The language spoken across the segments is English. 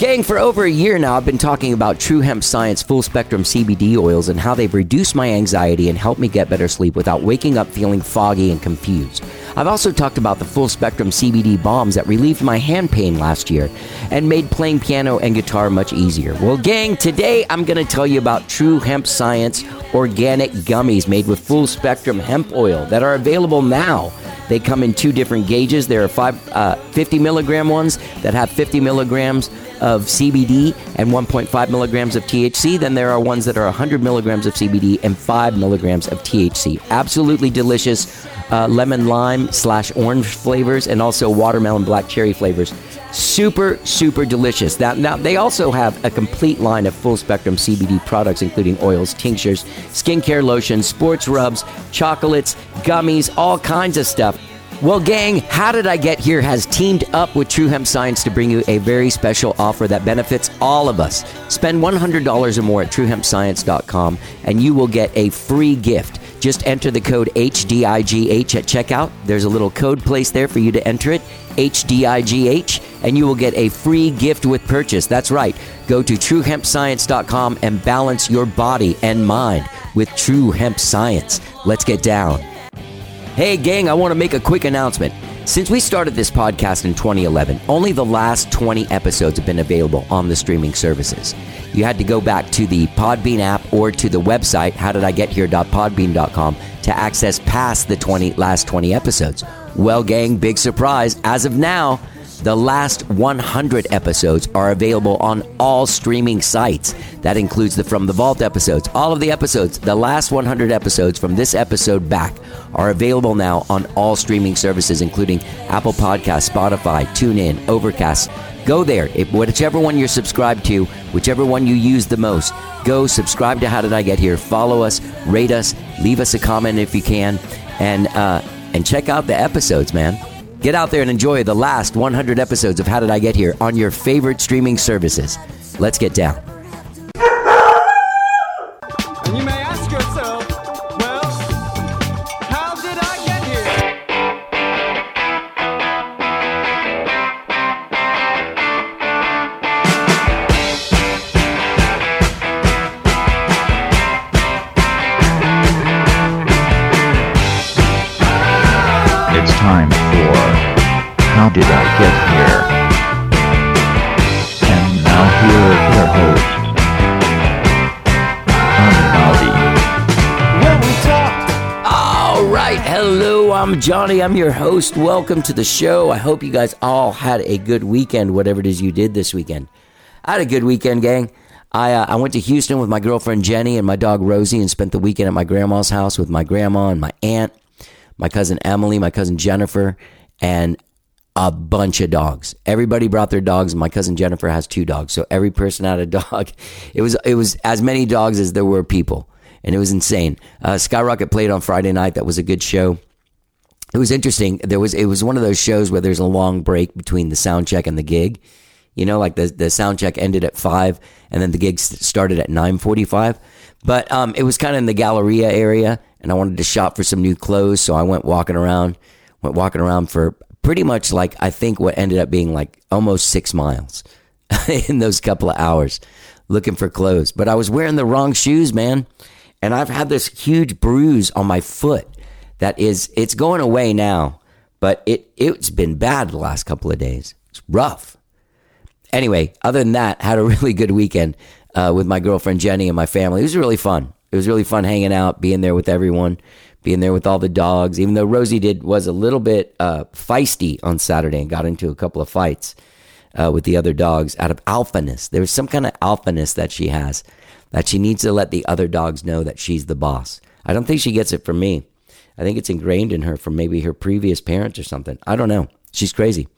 Gang, for over a year now, I've been talking about True Hemp Science full spectrum CBD oils and how they've reduced my anxiety and helped me get better sleep without waking up feeling foggy and confused. I've also talked about the full spectrum CBD bombs that relieved my hand pain last year and made playing piano and guitar much easier. Well, gang, today I'm going to tell you about True Hemp Science organic gummies made with full spectrum hemp oil that are available now. They come in two different gauges. There are five, uh, 50 milligram ones that have 50 milligrams of CBD and 1.5 milligrams of THC. Then there are ones that are 100 milligrams of CBD and 5 milligrams of THC. Absolutely delicious uh, lemon lime slash orange flavors and also watermelon black cherry flavors. Super, super delicious. Now, now, they also have a complete line of full spectrum CBD products, including oils, tinctures, skincare lotions, sports rubs, chocolates, gummies, all kinds of stuff. Well, gang, How Did I Get Here has teamed up with True Hemp Science to bring you a very special offer that benefits all of us. Spend $100 or more at truehempscience.com and you will get a free gift. Just enter the code HDIGH at checkout. There's a little code place there for you to enter it, HDIGH, and you will get a free gift with purchase. That's right. Go to truehempscience.com and balance your body and mind with True Hemp Science. Let's get down. Hey, gang, I want to make a quick announcement. Since we started this podcast in 2011, only the last 20 episodes have been available on the streaming services. You had to go back to the Podbean app or to the website, howdidigethere.podbean.com, to access past the 20 last 20 episodes. Well, gang, big surprise. As of now, the last 100 episodes are available on all streaming sites. That includes the From the Vault episodes. All of the episodes, the last 100 episodes from this episode back, are available now on all streaming services, including Apple Podcasts, Spotify, TuneIn, Overcast. Go there. If, whichever one you're subscribed to, whichever one you use the most, go subscribe to How Did I Get Here. Follow us, rate us, leave us a comment if you can, and uh, and check out the episodes, man. Get out there and enjoy the last 100 episodes of How Did I Get Here on your favorite streaming services. Let's get down. Johnny. I'm your host. Welcome to the show. I hope you guys all had a good weekend, whatever it is you did this weekend. I had a good weekend, gang. I, uh, I went to Houston with my girlfriend Jenny and my dog Rosie and spent the weekend at my grandma's house with my grandma and my aunt, my cousin Emily, my cousin Jennifer, and a bunch of dogs. Everybody brought their dogs. My cousin Jennifer has two dogs, so every person had a dog. It was it was as many dogs as there were people, and it was insane. Uh, Skyrocket played on Friday night. That was a good show. It was interesting. There was it was one of those shows where there's a long break between the sound check and the gig. You know, like the the sound check ended at five, and then the gig started at nine forty five. But um, it was kind of in the Galleria area, and I wanted to shop for some new clothes, so I went walking around. Went walking around for pretty much like I think what ended up being like almost six miles in those couple of hours looking for clothes. But I was wearing the wrong shoes, man. And I've had this huge bruise on my foot that is, it's going away now, but it, it's been bad the last couple of days. It's rough. Anyway, other than that, had a really good weekend uh, with my girlfriend Jenny and my family. It was really fun. It was really fun hanging out, being there with everyone being there with all the dogs. Even though Rosie did was a little bit uh, feisty on Saturday and got into a couple of fights uh, with the other dogs out of alphaness. There's some kind of alphaness that she has that she needs to let the other dogs know that she's the boss. I don't think she gets it from me. I think it's ingrained in her from maybe her previous parents or something. I don't know. She's crazy,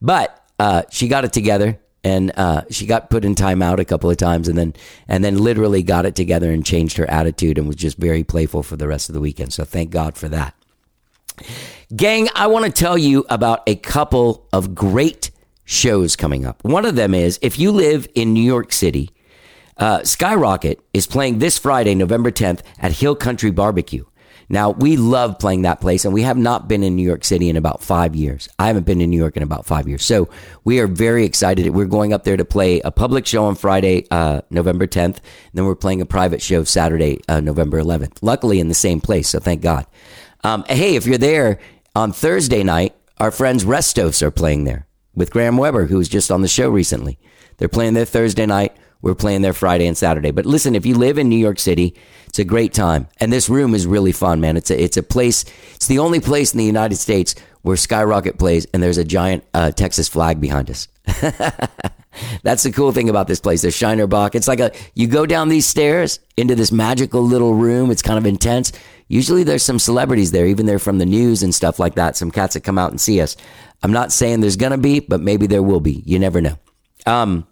but uh, she got it together and uh, she got put in timeout a couple of times and then and then literally got it together and changed her attitude and was just very playful for the rest of the weekend. So thank god for that. Gang i want to tell you about a couple of great shows coming up. One of them is if you live in new york city uh, skyrocket is playing this friday november 10th at hill country barbecue Now, we love playing that place, and we have not been in New York City in about five years. I haven't been in New York in about five years. So we are very excited. We're going up there to play a public show on Friday, uh, November 10th. And then we're playing a private show Saturday, uh, November 11th. Luckily, in the same place. So thank God. Um, hey, if you're there on Thursday night, our friends Restos are playing there with Graham Weber, who was just on the show recently. They're playing there Thursday night. We're playing there Friday and Saturday. But listen, if you live in New York City, it's a great time. And this room is really fun, man. It's a, it's a place, it's the only place in the United States where Skyrocket plays and there's a giant uh, Texas flag behind us. That's the cool thing about this place. There's Shiner Bock. It's like a, you go down these stairs into this magical little room. It's kind of intense. Usually there's some celebrities there, even they're from the news and stuff like that. Some cats that come out and see us. I'm not saying there's going to be, but maybe there will be. You never know. Um,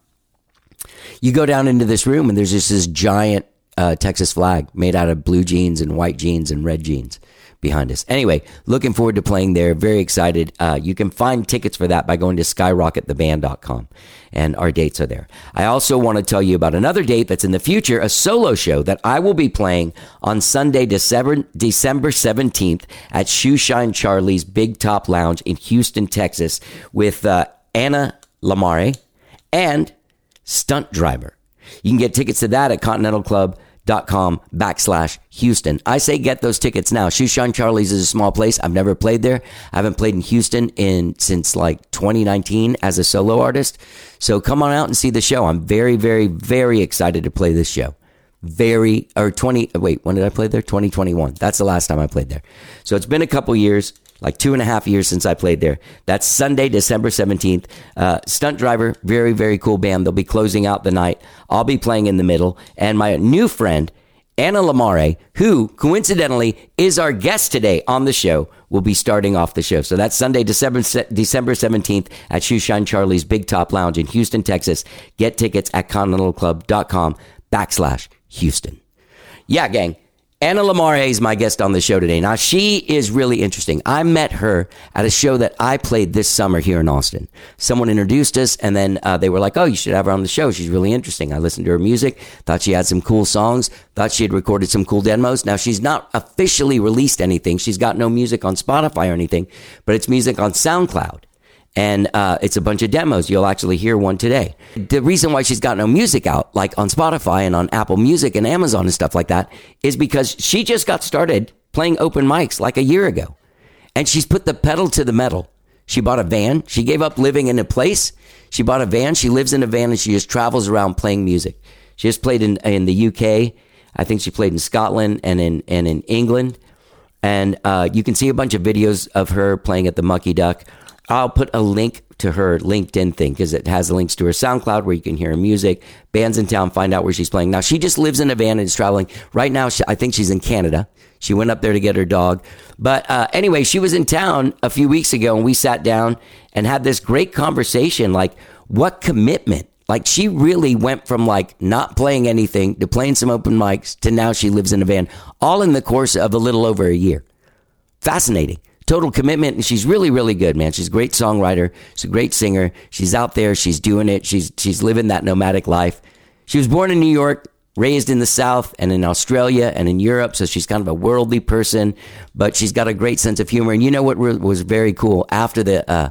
you go down into this room and there's just this giant uh, Texas flag made out of blue jeans and white jeans and red jeans behind us. Anyway, looking forward to playing there. Very excited. Uh, you can find tickets for that by going to skyrockettheband.com and our dates are there. I also want to tell you about another date that's in the future, a solo show that I will be playing on Sunday, December, December 17th at Shoeshine Charley's Big Top Lounge in Houston, Texas with uh, Anna La Máre and Stunt Driver. You can get tickets to that at continentalclub.com backslash Houston. I say get those tickets now. Shoeshine Charley's is a small place. I've never played there. I haven't played in Houston in since like 2019 as a solo artist. So come on out and see the show. I'm very, very, very excited to play this show. Very or 20 wait, when did I play there? 2021. That's the last time I played there. So it's been a couple years like two and a half years since I played there. That's Sunday, December 17th. Uh, Stunt Driver, very, very cool band. They'll be closing out the night. I'll be playing in the middle. And my new friend, Anna La Máre, who coincidentally is our guest today on the show, will be starting off the show. So that's Sunday, December, December 17th at Shoeshine Charley's Big Top Lounge in Houston, Texas. Get tickets at continentalclub.com backslash Houston. Yeah, gang. Anna La Máre is my guest on the show today. Now, she is really interesting. I met her at a show that I played this summer here in Austin. Someone introduced us, and then uh, they were like, Oh, you should have her on the show. She's really interesting. I listened to her music, thought she had some cool songs, thought she had recorded some cool demos. Now, she's not officially released anything. She's got no music on Spotify or anything, but it's music on SoundCloud and uh, it's a bunch of demos. You'll actually hear one today. The reason why she's got no music out, like on Spotify and on Apple Music and Amazon and stuff like that, is because she just got started playing open mics like a year ago. And she's put the pedal to the metal. She bought a van. She gave up living in a place. She bought a van. She lives in a van and she just travels around playing music. She just played in, in the UK. I think she played in Scotland and in, and in England. And uh, you can see a bunch of videos of her playing at the Mucky Duck I'll put a link to her Linktree thing because it has links to her SoundCloud where you can hear her music, Bandsintown, find out where she's playing. Now, she just lives in a van and is traveling. Right now, she, I think she's in Canada. She went up there to get her dog. But uh, anyway, she was in town a few weeks ago and we sat down and had this great conversation like, what commitment? Like, she really went from like not playing anything to playing some open mics to now she lives in a van, all in the course of a little over a year. Fascinating total commitment. And she's really, really good, man. She's a great songwriter. She's a great singer. She's out there. She's doing it. She's, she's living that nomadic life. She was born in New York, raised in the South and in Australia and in Europe. So she's kind of a worldly person, but she's got a great sense of humor. And you know what was very cool after the, uh,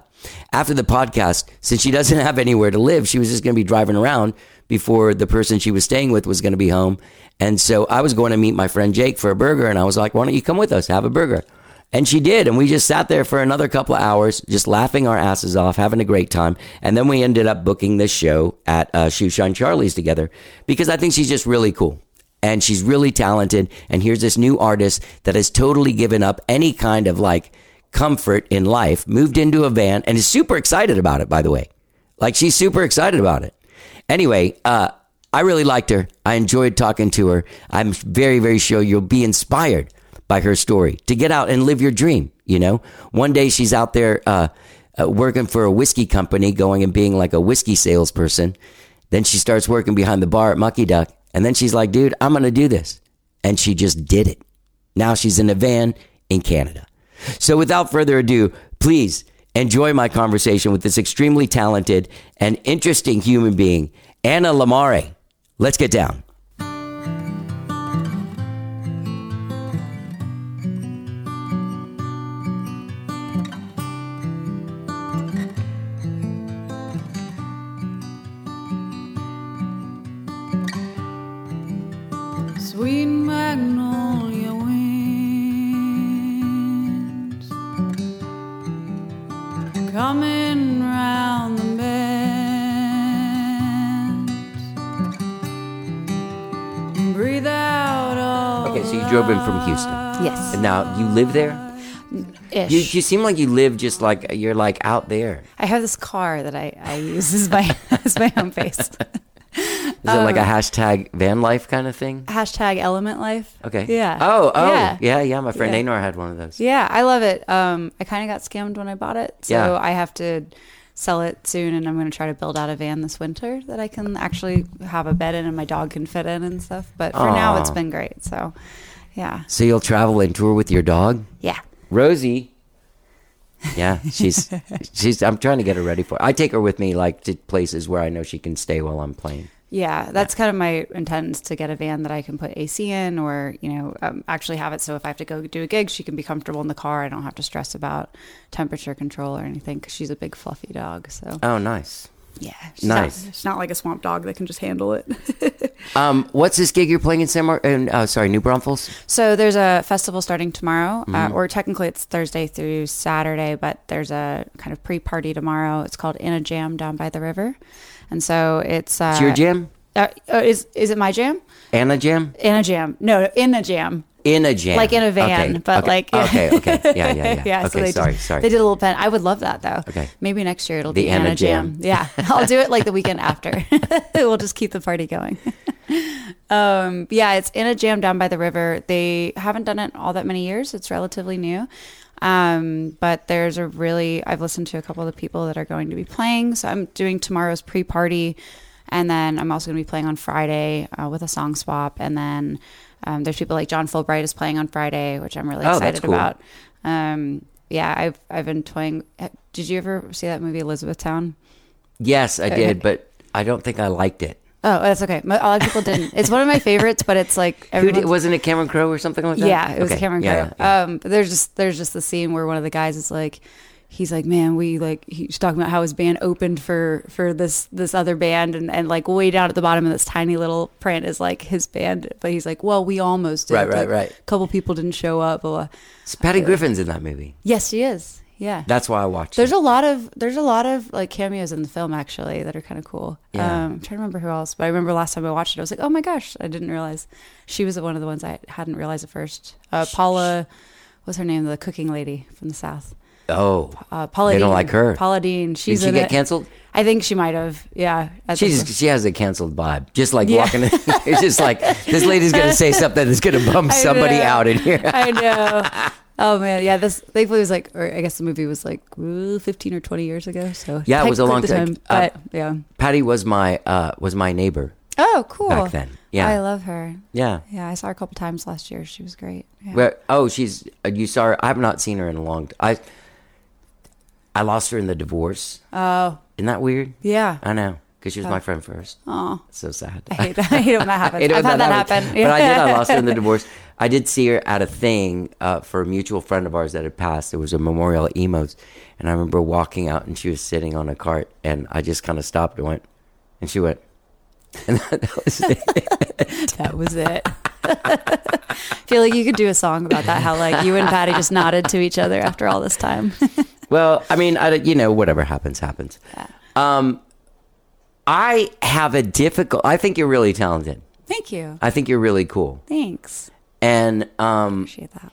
after the podcast, since she doesn't have anywhere to live, she was just going to be driving around before the person she was staying with was going to be home. And so I was going to meet my friend Jake for a burger. And I was like, why don't you come with us? Have a burger. And she did. And we just sat there for another couple of hours, just laughing our asses off, having a great time. And then we ended up booking this show at uh, Charley's together because I think she's just really cool. And she's really talented. And here's this new artist that has totally given up any kind of like comfort in life, moved into a van, and is super excited about it, by the way. Like she's super excited about it. Anyway, uh, I really liked her. I enjoyed talking to her. I'm very, very sure you'll be inspired by her story to get out and live your dream. You know, one day she's out there uh, uh, working for a whiskey company, going and being like a whiskey salesperson. Then she starts working behind the bar at Mucky Duck. And then she's like, dude, I'm going to do this. And she just did it. Now she's in a van in Canada. So without further ado, please enjoy my conversation with this extremely talented and interesting human being, Anna La Máre. Let's get down. Now you live there? Ish. You, you seem like you live just like you're like out there. I have this car that I, I use as my as my home base. Is it like a hashtag van life kind of thing? Hashtag element life. Okay. Yeah. Oh, oh, Yeah. yeah, yeah. My friend Yeah. Anor had one of those. Yeah, I love it. Um, I kind of got scammed when I bought it, so Yeah. I have to sell it soon, and I'm going to try to build out a van this winter that I can actually have a bed in and my dog can fit in and stuff. But for now, it's been great. So, yeah, So you'll travel and tour with your dog, yeah. Rosie. Yeah, she's she's. I'm trying to get her ready for. It. I take her with me like to places where I know she can stay while I'm playing. Yeah, that's kind of my intent is to get a van that I can put AC in, or you know, um, actually have it so if I have to go do a gig, she can be comfortable in the car. I don't have to stress about temperature control or anything because she's a big fluffy dog. So Oh, nice. Yeah, she's Nice. Not, she's not like a swamp dog that can just handle it. Um, what's this gig you're playing in San Mar? In, uh, sorry, New Braunfels. So there's a festival starting tomorrow, Mm-hmm. uh, or technically it's Thursday through Saturday, but there's a kind of pre-party tomorrow. It's called In a Jam down by the river, and so it's uh, It's your jam, Uh, uh, is is it my jam? Anna jam, In a jam? No, in a jam. In a jam, Like in a van, Okay, but okay, like okay, okay, yeah, yeah, yeah. so okay, they sorry, just- sorry. They did a little pen. I would love that though. Okay. maybe next year it'll The be Anna Anna Jam. Jam. Yeah, I'll do it like the weekend after. we'll just keep the party going. um, yeah, it's in a jam down by the river. They haven't done it all that many years. It's relatively new. Um, but there's a really I've listened to a couple of the people that are going to be playing. So I'm doing tomorrow's pre-party, and then I'm also going to be playing on Friday uh, with a song swap, and then um, there's people like John Fullbright is playing on Friday, which I'm really Oh, that's excited cool. about. Um, yeah, I've I've been toying. Did you ever see that movie Elizabethtown? yes, I did, but I don't think I liked it. Oh, that's okay. A lot of people didn't. It's one of my favorites, but it's like Who did, wasn't it Cameron Crowe or something like that? yeah, it was Okay, Cameron Crowe. yeah, yeah. Um, but there's just there's just the scene where one of the guys is like, he's like, man, we like he's talking about how his band opened for for this this other band, and and like way down at the bottom of this tiny little print is like his band, but he's like, well, we almost did. Right, right, Like, right. A couple people didn't show up. Blah, blah. So Patty Griffin's in that movie. Yes, she is. Yeah. That's why I watched There's it. a lot of there's a lot of like cameos in the film actually that are kind of cool. Yeah. Um, I'm trying to remember who else, but I remember last time I watched it, I was like, oh my gosh, I didn't realize she was one of the ones I hadn't realized at first. Uh, Paula, what's her name? The cooking lady from the south. Oh, Uh, Paula. They don't like her. Paula Deen. did She's she get it. canceled? I think she might have. Yeah. I. She's she has a canceled vibe. Just like Yeah. walking, in, it's just like this lady's gonna say something that's gonna bum somebody know. out in here. I know. Oh man, yeah. This thankfully was like, or I guess the movie was like ooh, 15 or 20 years ago. So Yeah, it was a long time. Uh, But yeah. Patty was my uh was my neighbor Oh, cool. back then. Yeah, I love her. yeah. Yeah, I saw her a couple times last year. She was great. Yeah. Where, oh, she's uh, you saw her. I've not seen her in a long. Time. I I lost her in the divorce. Oh, Isn't that weird? yeah. I know because she was my friend first. Oh, so sad. I hate that. I hate when that happens. I've had that happens. happen. But I did. I lost her in the divorce. I did see her at a thing uh, for a mutual friend of ours that had passed. There was a memorial at Emos, and I remember walking out, and she was sitting on a cart, and I just kind of stopped and went, and she went, and that was it. That was it. I feel like you could do a song about that. How like you and Patty just nodded to each other after all this time. Well, I mean, I, you know, whatever happens, happens. Um, I have a difficult. I think you're really talented. Thank you. I think you're really cool, Thanks. and um, Appreciate that.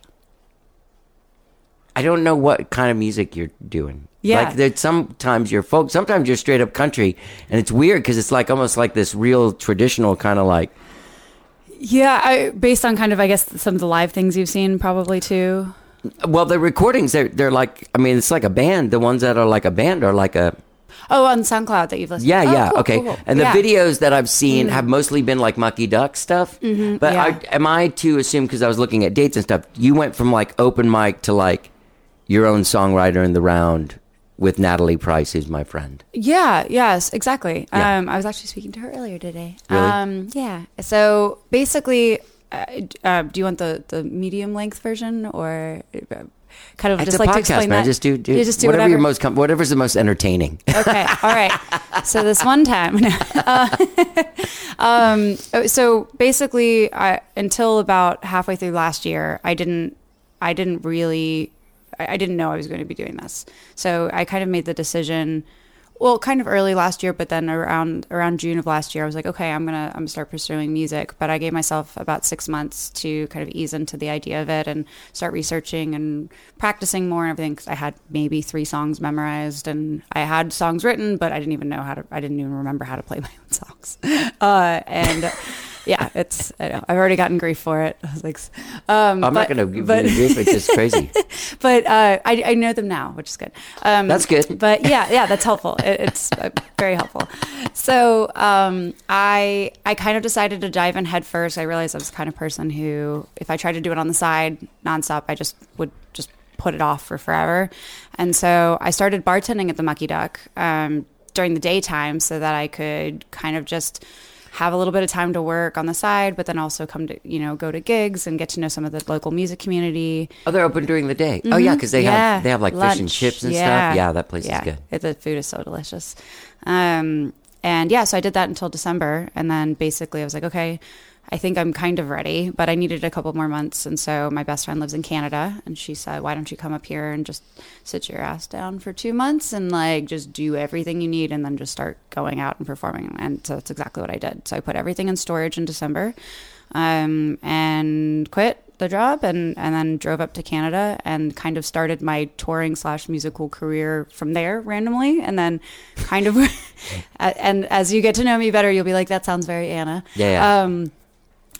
I don't know what kind of music you're doing. Yeah. like there's sometimes you're folk, sometimes you're straight up country, and it's weird because it's like almost like this real traditional kind of like. Yeah, I, based on kind of I guess some of the live things you've seen, probably too. Well, the recordings they're they're like. I mean, it's like a band. The ones that are like a band are like a. Oh, on SoundCloud that you've listened. Yeah, to. Oh, yeah, cool, okay. cool, cool. And the Yeah. Videos that I've seen have mostly been like Mucky Duck stuff. Mm-hmm, but yeah. I, am I to assume because I was looking at dates and stuff, you went from like open mic to like your own songwriter in the round with Natalie Price, who's my friend. Yeah, yes, exactly. Yeah. Um, I was actually speaking to her earlier today. Really? Um, yeah. So basically, uh, uh, do you want the, the medium length version or? uh, kind of It's just a like to explain man. that. Just do, do, You just do whatever, whatever. you're most com- whatever's the most entertaining. okay all right so this one time uh, um, so basically I, until about halfway through last year i didn't i didn't really I, I didn't know i was going to be doing this so i kind of made the decision well kind of early last year but then around around june of last year i was like okay i'm gonna i'm gonna start pursuing music. But i gave myself about six months to kind of ease into the idea of it and start researching and practicing more and everything because i had maybe three songs memorized and i had songs written but i didn't even know how to i didn't even remember how to play my own songs. Uh, and yeah it's I know, i've already gotten grief for it i was like um, I'm not going to give but- you grief. It's just crazy. but uh, I, I know them now, which is good. Um, That's good. But yeah, yeah, that's helpful. It, it's uh, very helpful. So um, I I kind of decided to dive in head first. I realized I was the kind of person who, if I tried to do it on the side nonstop, I just would just put it off for forever. And so I started bartending at the Mucky Duck um, during the daytime so that I could kind of just have a little bit of time to work on the side, but then also come to, you know, go to gigs and get to know some of the local music community. Oh, they're open during the day. Oh yeah, because they Mm-hmm. Yeah, have they have like fish and chips and Yeah. stuff. Yeah, that place yeah. is good. It, the food is so delicious. Um, and yeah, so I did that until December, and then basically I was like, okay, I think I'm kind of ready, but I needed a couple more months, and so my best friend lives in Canada, and she said, why don't you come up here and just sit your ass down for two months and like just do everything you need, and then just start going out and performing. And so that's exactly what I did. So I put everything in storage in December, um, and quit the job and, and then drove up to Canada and kind of started my touring slash musical career from there randomly. And then kind of, and as you get to know me better, you'll be like, that sounds very Anna. Yeah, yeah. Um,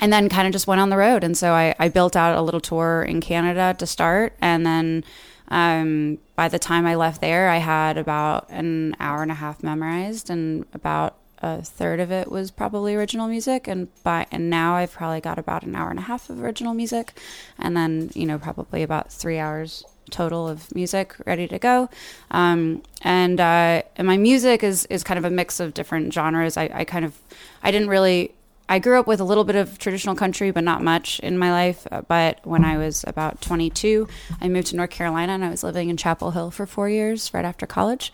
and then kind of just went on the road. And so I, I built out a little tour in Canada to start. And then um, by the time I left there, I had about an hour and a half memorized, and about a third of it was probably original music. And by and now I've probably got about an hour and a half of original music, and then you know probably about three hours total of music ready to go. Um, and uh, and my music is is kind of a mix of different genres. I, I kind of I didn't really I grew up with a little bit of traditional country, but not much in my life. Uh, But when I was about 22, I moved to North Carolina and I was living in Chapel Hill for four years right after college.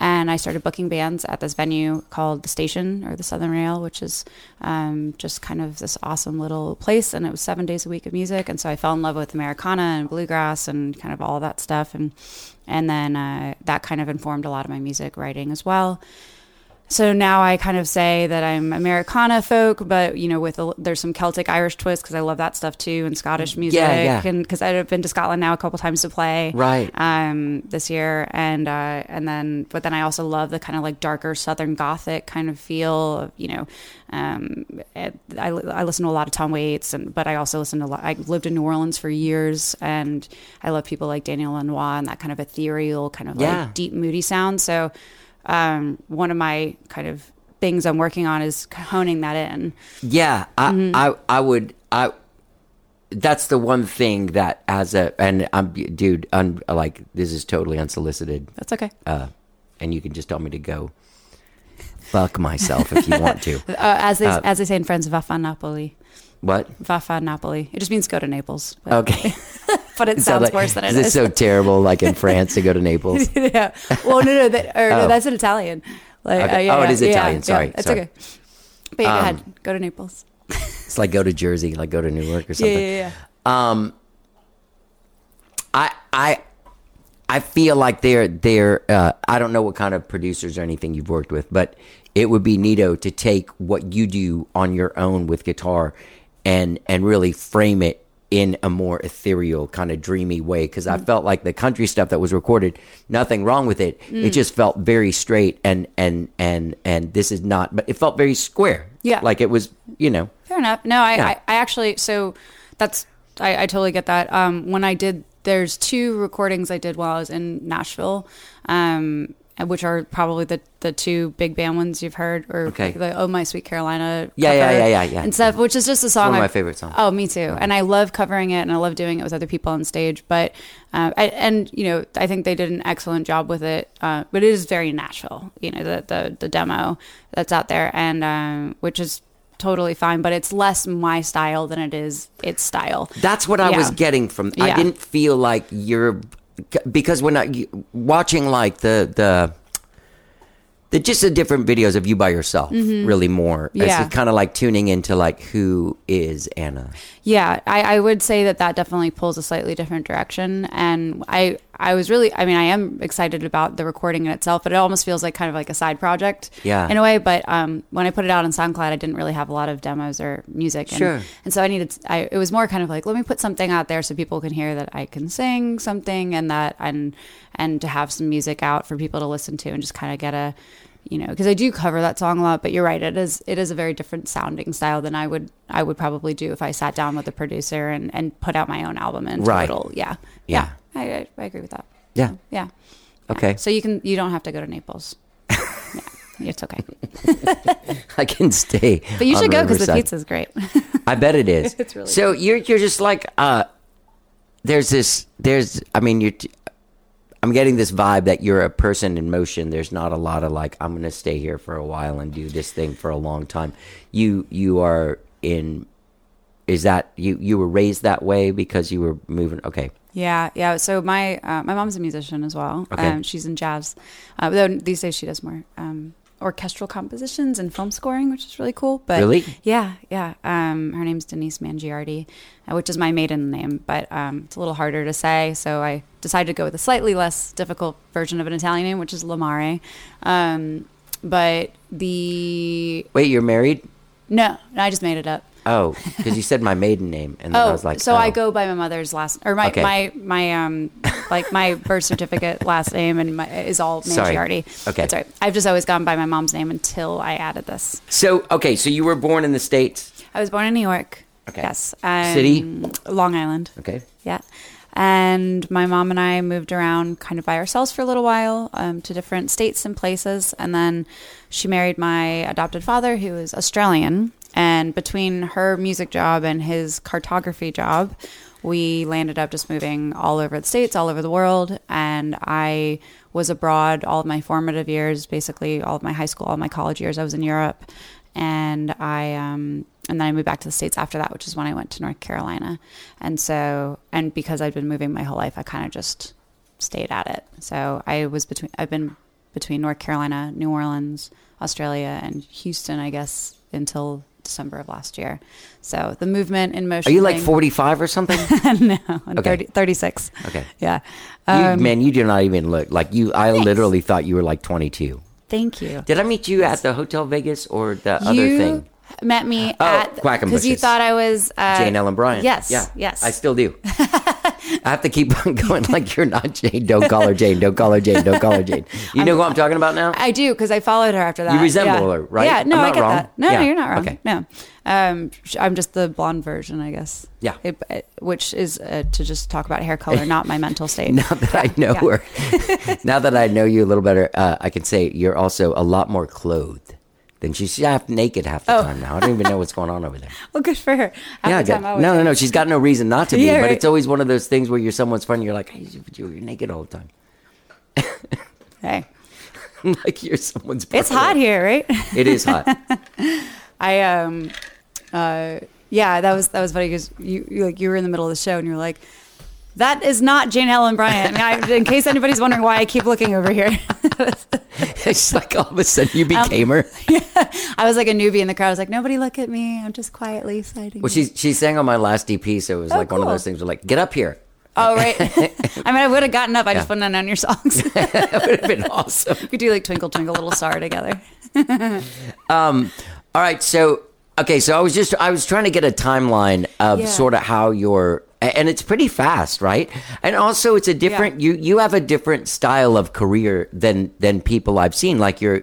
And I started booking bands at this venue called The Station or the Southern Rail, which is um, just kind of this awesome little place. And it was seven days a week of music. And so I fell in love with Americana and bluegrass and kind of all that stuff. And, and then uh, that kind of informed a lot of my music writing as well so now I kind of say that I'm Americana folk, but you know, with a, there's some Celtic Irish twist because I love that stuff too, and Scottish music, yeah. yeah. and because I've been to Scotland now a couple times to play, Right. um, this year, and uh, and then but then I also love the kind of like darker Southern Gothic kind of feel, you know. Um, I, I listen to a lot of Tom Waits, and but I also listen to a lot. I lived in New Orleans for years, and I love people like Daniel Lanois and that kind of ethereal, kind of Yeah. like deep, moody sound. So um, one of my kind of things I'm working on is honing that in. Yeah, I, Mm-hmm. I, I would, I. That's the one thing that as a and I'm dude, un, like this is totally unsolicited, That's okay. uh, and you can just tell me to go fuck myself if you want to. Uh, as they Uh, as they say in Friends, Vafa Napoli. What? Vafa Napoli. It just means go to Naples. But, Okay. but it It sounds sounds like- worse than it is is. so terrible, like in France, to go to Naples? yeah. Well, no, no, that, or, Oh. no that's in Italian. Like, Okay. uh, yeah, Oh, it yeah, yeah, Italian. yeah. Sorry, it's okay. But yeah, go Um, ahead. Go to Naples. It's like go to Jersey, like go to Newark or something. yeah, yeah. Um, I I I feel like they're they're. Uh, I don't know what kind of producers or anything you've worked with, but it would be neato to take what you do on your own with guitar and and really frame it in a more ethereal kind of dreamy way because Mm. I felt like the country stuff that was recorded nothing wrong with it Mm. it just felt very straight and and and and this is not but it felt very square Yeah. like it was you know Fair enough. No, I, Yeah. I, I actually, so that's, I, I totally get that. Um, when I did, there's two recordings I did while I was in Nashville, um, which are probably the, the two big band ones you've heard, or Okay. the Oh My Sweet Carolina, Yeah, yeah, yeah, yeah, yeah. and stuff, which is just a song. one of my favorite songs. Oh, me too. And I love covering it, and I love doing it with other people on stage. But, uh, I, and you know, I think they did an excellent job with it. Uh, but it is very Nashville, you know, the the the demo that's out there, and um, which is totally fine. But it's less my style than it is its style. That's what I was getting from. I didn't feel like you're because when I watching like the the the just the different videos of you by yourself, really more. Mm-hmm. Yeah. It's kind of like tuning into like who is Anna. Yeah, I, I would say that that definitely pulls a slightly different direction, and I I was really I mean I am excited about the recording in itself, but it almost feels like kind of like a side project, Yeah. in a way. But um, when I put it out on SoundCloud, I didn't really have a lot of demos or music, and, Sure. and so I needed I it was more kind of like let me put something out there so people can hear that I can sing something and that and and to have some music out for people to listen to and just kind of get a you know because I do cover that song a lot but you're right it is it is a very different sounding style than I would I would probably do if I sat down with a producer and and put out my own album in Right. total yeah Yeah. I, I, I agree with that Yeah. yeah Okay. so you can you don't have to go to Naples yeah it's okay I can stay. but you should go because the pizza's great I bet it is. It's really so. You're you're just like uh, there's this there's I mean you're. I'm getting this vibe that you're a person in motion. There's not a lot of like I'm going to stay here for a while and do this thing for a long time. You you are in. Is that you? You were raised that way because you were moving. Okay, Yeah, yeah. So my uh, my mom's a musician as well. Okay. Um, she's in jazz, uh, though these days she does more um, orchestral compositions and film scoring, which is really cool. But Really? yeah, yeah. Um, her name's Denise Mangiardi, uh, which is my maiden name, but um, it's a little harder to say. So I decided to go with a slightly less difficult version of an Italian name, which is La Máre. Um, but the wait, you're married? no, no, I just made it up. Oh, because you said my maiden name, and then I Oh, was like, so I oh. go by my mother's last or my Okay. my my um like my birth certificate last name and my is all Sorry. Okay. that's right. I've just always gone by my mom's name until I added this. So okay, so you were born in the states. I was born in New York. Okay. Yes. Um, City? Long Island. Okay. Yeah. And my mom and I moved around kind of by ourselves for a little while um, to different states and places. And then she married my adopted father, who is Australian. And between her music job and his cartography job, we landed up just moving all over the states, all over the world. And I was abroad all of my formative years, basically all of my high school, all my college years. I was in Europe and I um and then I moved back to the states after that, which is when I went to North Carolina. And so and because I'd been moving my whole life, I kind of just stayed at it. So I was between I've been between North Carolina, New Orleans, Australia, and Houston, I guess, until December of last year. So the movement in motion. Are you like 45 or something? no, I'm Okay. 30, 36. Okay. Yeah. you, Um, man, you do not even look like you. I literally thought you were like 22. thank you. Did I meet you at the Hotel Vegas or the other thing? met me Oh, at because you thought I was uh, Jane Ellen Bryant. Yes. Yeah. Yes. I still do. I have to keep on going like you're not Jane. Don't call her Jane. Don't call her Jane. Don't call her Jane. You know who I'm talking about now? I do because I followed her after that. You resemble Yeah. her, right? Yeah, no, I'm I get wrong. that. No, Yeah. no, you're not wrong. Okay. No, um, I'm just the blonde version, I guess. Yeah. It, it- which is uh, to just talk about hair color, not my mental state. now that I know her, now that I know you a little better, uh, I can say you're also a lot more clothed than she's half naked half the Oh. time now. I don't even know what's going on over there. Well, good for her. Half yeah, I the time got- I no, no, no. She's got no reason not to be, Yeah, but right. it's always one of those things where you're someone's friend. You're like, hey, you're naked all the time. Hey, like you're someone's. it's hot here, right? It is hot. I um, uh, yeah, that was that was funny because you, you like you were in the middle of the show and you're like. That is not Jane Ellen Bryant. I in case anybody's wondering why I keep looking over here, it's like all of a sudden Um, you became her. I was like a newbie in the crowd. I was like, "Nobody look at me. I'm just quietly citing." Well, she she sang on my last EP, so it was Oh, like one of those things. Where like, get up here. Oh right. I mean, I would have gotten up. I just Yeah. wouldn't have known your songs. that would have been awesome. we do like Twinkle Twinkle Little Star together. um, All right, so okay, so I was just I was trying to get a timeline of Yeah. sort of how your and it's pretty fast, right? And also it's a different you you have a different style of career than than people I've seen. Like you're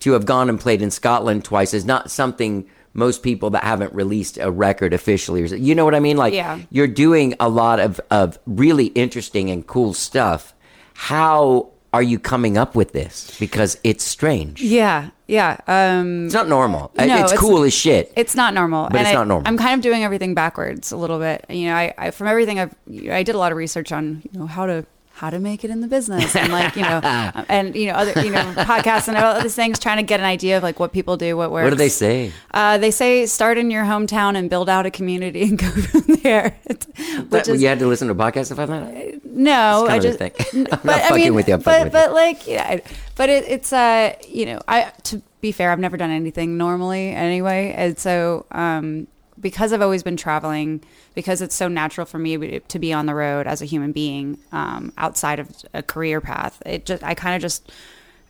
to have gone and played in Scotland twice is not something most people that haven't released a record officially or you know what I mean? Like Yeah. you're doing a lot of of really interesting and cool stuff. How are you coming up with this? Because it's strange. Yeah, yeah. Um, It's not normal. No, it's, it's- cool as shit. it's not normal. But it's I, not normal. I'm kind of doing everything backwards a little bit. You know, I, I from everything I've I did a lot of research on you know how to how to make it in the business and like you know and you know other you know podcasts and all these things trying to get an idea of like what people do what works What do they say? uh, they say start in your hometown and build out a community and go from there which But you had to listen to podcasts about that? no, I just. n- I'm but not I fucking mean, with you, I'm but with but you. like, yeah, but it, it's uh, you know, I to be fair, I've never done anything normally anyway, and so um, because I've always been traveling, because it's so natural for me to be on the road as a human being um, outside of a career path. It just, I kind of just,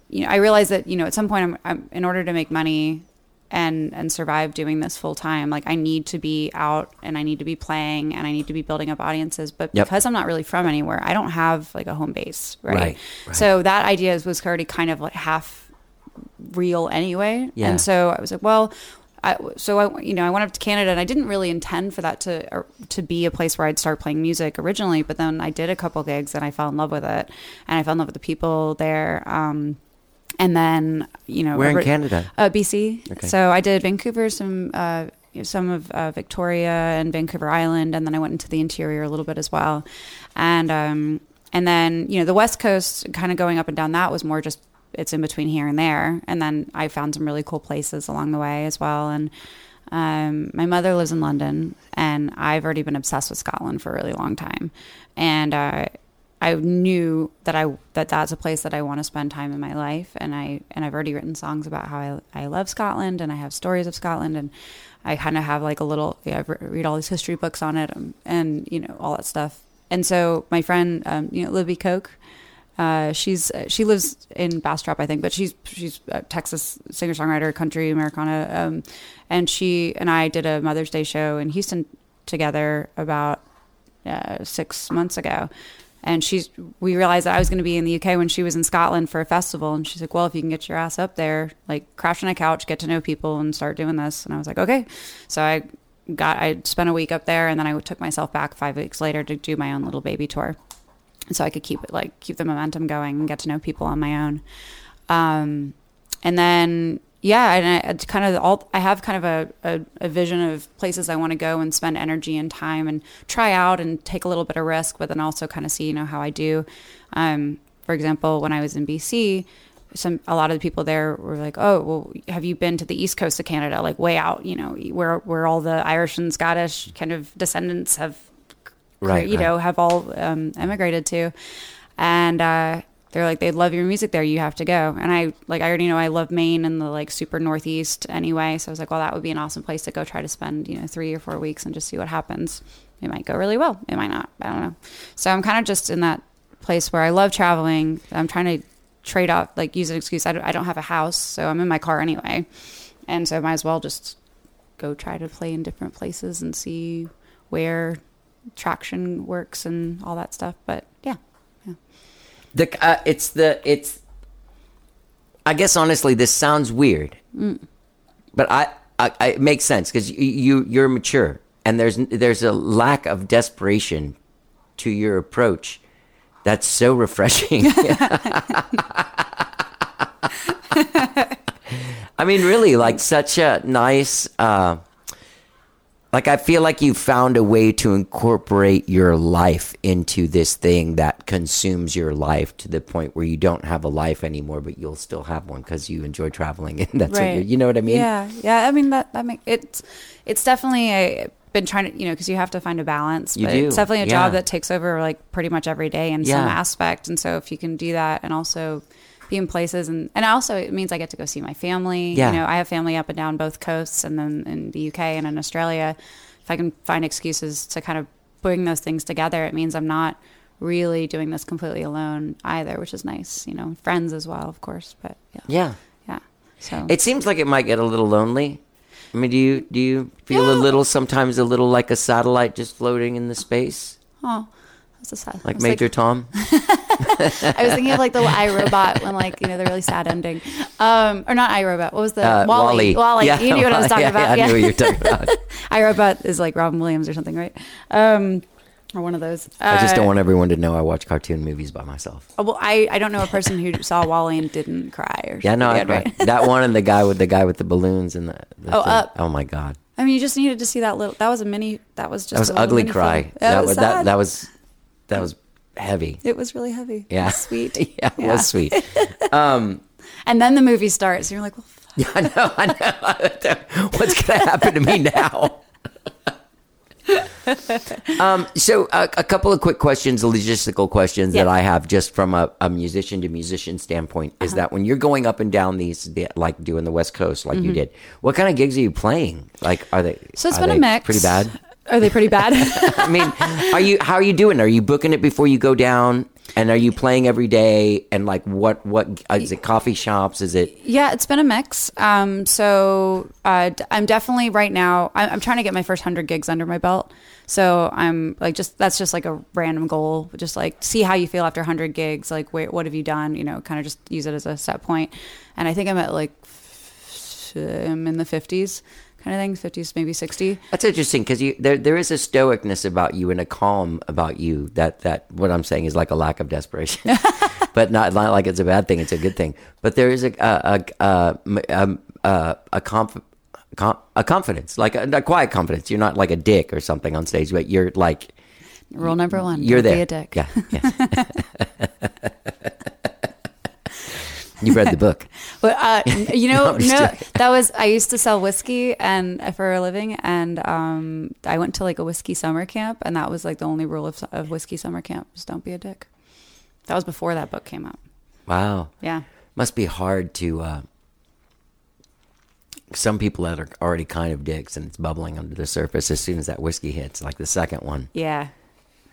you know, I realized that you know at some point, I'm, I'm in order to make money and and survive doing this full time like i need to be out and i need to be playing and i need to be building up audiences but Yep. because i'm not really from anywhere i don't have like a home base right, Right, right. so that idea was already kind of like half real anyway Yeah. and so i was like well I, so I, you know, I went up to Canada, and I didn't really intend for that to or, to be a place where I'd start playing music originally. But then I did a couple gigs, and I fell in love with it, and I fell in love with the people there. Um, and then, you know, Where in Canada? uh, BC. Okay. So I did Vancouver, some uh, some of uh, Victoria and Vancouver Island, and then I went into the interior a little bit as well. And um, and then you know the West Coast, kind of going up and down that was more just it's in between here and there. And then I found some really cool places along the way as well. And um, my mother lives in London, and I've already been obsessed with Scotland for a really long time. And uh, I knew that I that that's a place that I want to spend time in my life, and I and I've already written songs about how I I love Scotland, and I have stories of Scotland, and I kind of have like a little yeah, I read all these history books on it, um, and you know all that stuff. And so my friend, um, you know, Libby Koch, uh, she's uh, she lives in Bastrop, I think, but she's she's a Texas singer songwriter, country Americana, um, and she and I did a Mother's Day show in Houston together about uh, six months ago. And she's we realized that I was going to be in the UK when she was in Scotland for a festival, and she's like, "Well, if you can get your ass up there, like crash on a couch, get to know people, and start doing this." And I was like, "Okay." So I got I spent a week up there, and then I took myself back five weeks later to do my own little baby tour so I could keep it like keep the momentum going and get to know people on my own. Um, and then yeah, and I kind of all I have kind of a, a, a vision of places I want to go and spend energy and time and try out and take a little bit of risk, but then also kind of see you know how I do. Um, for example, when I was in BC. Some a lot of the people there were like, "Oh, well, have you been to the east coast of Canada, like way out, you know, where where all the Irish and Scottish kind of descendants have Right, you right. know, have all um, emigrated to. And uh, they're like, they love your music there. You have to go. And I like, I already know I love Maine and the like super northeast anyway. So I was like, well, that would be an awesome place to go try to spend you know three or four weeks and just see what happens. It might go really well. It might not. I don't know. So I'm kind of just in that place where I love traveling. I'm trying to trade off, like use an excuse. I don't, I don't have a house, so I'm in my car anyway, and so I might as well just go try to play in different places and see where traction works and all that stuff. But yeah, The uh, it's the it's. I guess honestly, this sounds weird, but I, I, I it makes sense because you, you you're mature and there's there's a lack of desperation to your approach that's so refreshing. I mean, really, like such a nice. Uh, like I feel like you found a way to incorporate your life into this thing that consumes your life to the point where you don't have a life anymore, but you'll still have one because you enjoy traveling, and that's what you're, you know what I mean. Yeah, yeah. I mean that that make it's it's definitely a been trying to you know because you have to find a balance. You but do, It's definitely a yeah. job that takes over like pretty much every day in some aspect, and so if you can do that and also be in places and and also it means I get to go see my family. Yeah. You know, I have family up and down both coasts, and then in the UK and in Australia. If I can find excuses to kind of bring those things together, it means I'm not really doing this completely alone either, which is nice. You know, friends as well, of course. But yeah, Yeah. yeah. So It seems like it might get a little lonely. I mean, do you do you feel a little sometimes a little like a satellite just floating in the space, Oh, that's a sad. Like Major Tom? I was thinking of like the iRobot when like you know the really sad ending, um, or not iRobot. What was the Uh, WALL-E? WALL-E. Yeah, you knew what I was talking yeah, about. Yeah, I knew what you were talking about. iRobot is like Robin Williams or something, right? Um, or one of those. I just don't Uh, want everyone to know I watch cartoon movies by myself. Well, I, I don't know a person who saw WALL-E and didn't cry or Yeah, no, I, right? that one and the guy with the guy with the balloons and the, the Oh, thing. Up. Oh my god, I mean, you just needed to see that little. That was a mini. That was just that was a ugly cry. That was that sad. that was that was heavy. It was really heavy. Yeah. Sweet. yeah, it was sweet. Um, and then the movie starts. And you're like, well, Yeah, I know, I know. What's going to happen to me now? um, so, uh, a couple of quick questions, logistical questions that I have just from a, a musician to musician standpoint Uh-huh. is that when you're going up and down these, like doing the West Coast, like you did, what kind of gigs are you playing? Like, are they? Mm-hmm. so it's been a mix. Pretty bad. Are they pretty bad? I mean, are you? How are you doing? Are you booking it before you go down? And are you playing every day? And like, what? What is it? Coffee shops? Is it? Yeah, it's been a mix. Um, so uh, I'm definitely right now. I'm, I'm trying to get my first hundred gigs under my belt. So I'm like, just that's just like a random goal. Just like see how you feel after hundred gigs. Like, wait, what have you done? You know, kind of just use it as a set point. And I think I'm at like I'm in the fifties kind of thing, fifties maybe sixty. That's interesting because you there there is a stoicness about you and a calm about you that that what I'm saying is like a lack of desperation, but not not like it's a bad thing. It's a good thing. But there is a a a a, a, a, conf, a confidence, like a, a quiet confidence. You're not like a dick or something on stage, but you're like Rule number one: you're there. Be a dick. Yeah. Yes. You've read the book. But uh, you know, I'm no, that was I used to sell whiskey and uh, for a living, and um, I went to like a whiskey summer camp, and that was like the only rule of, of whiskey summer camp: is don't be a dick. That was before that book came out. Wow. Yeah, Must be hard to. Uh, some people that are already kind of dicks and it's bubbling under the surface as soon as that whiskey hits, like the second one. yeah,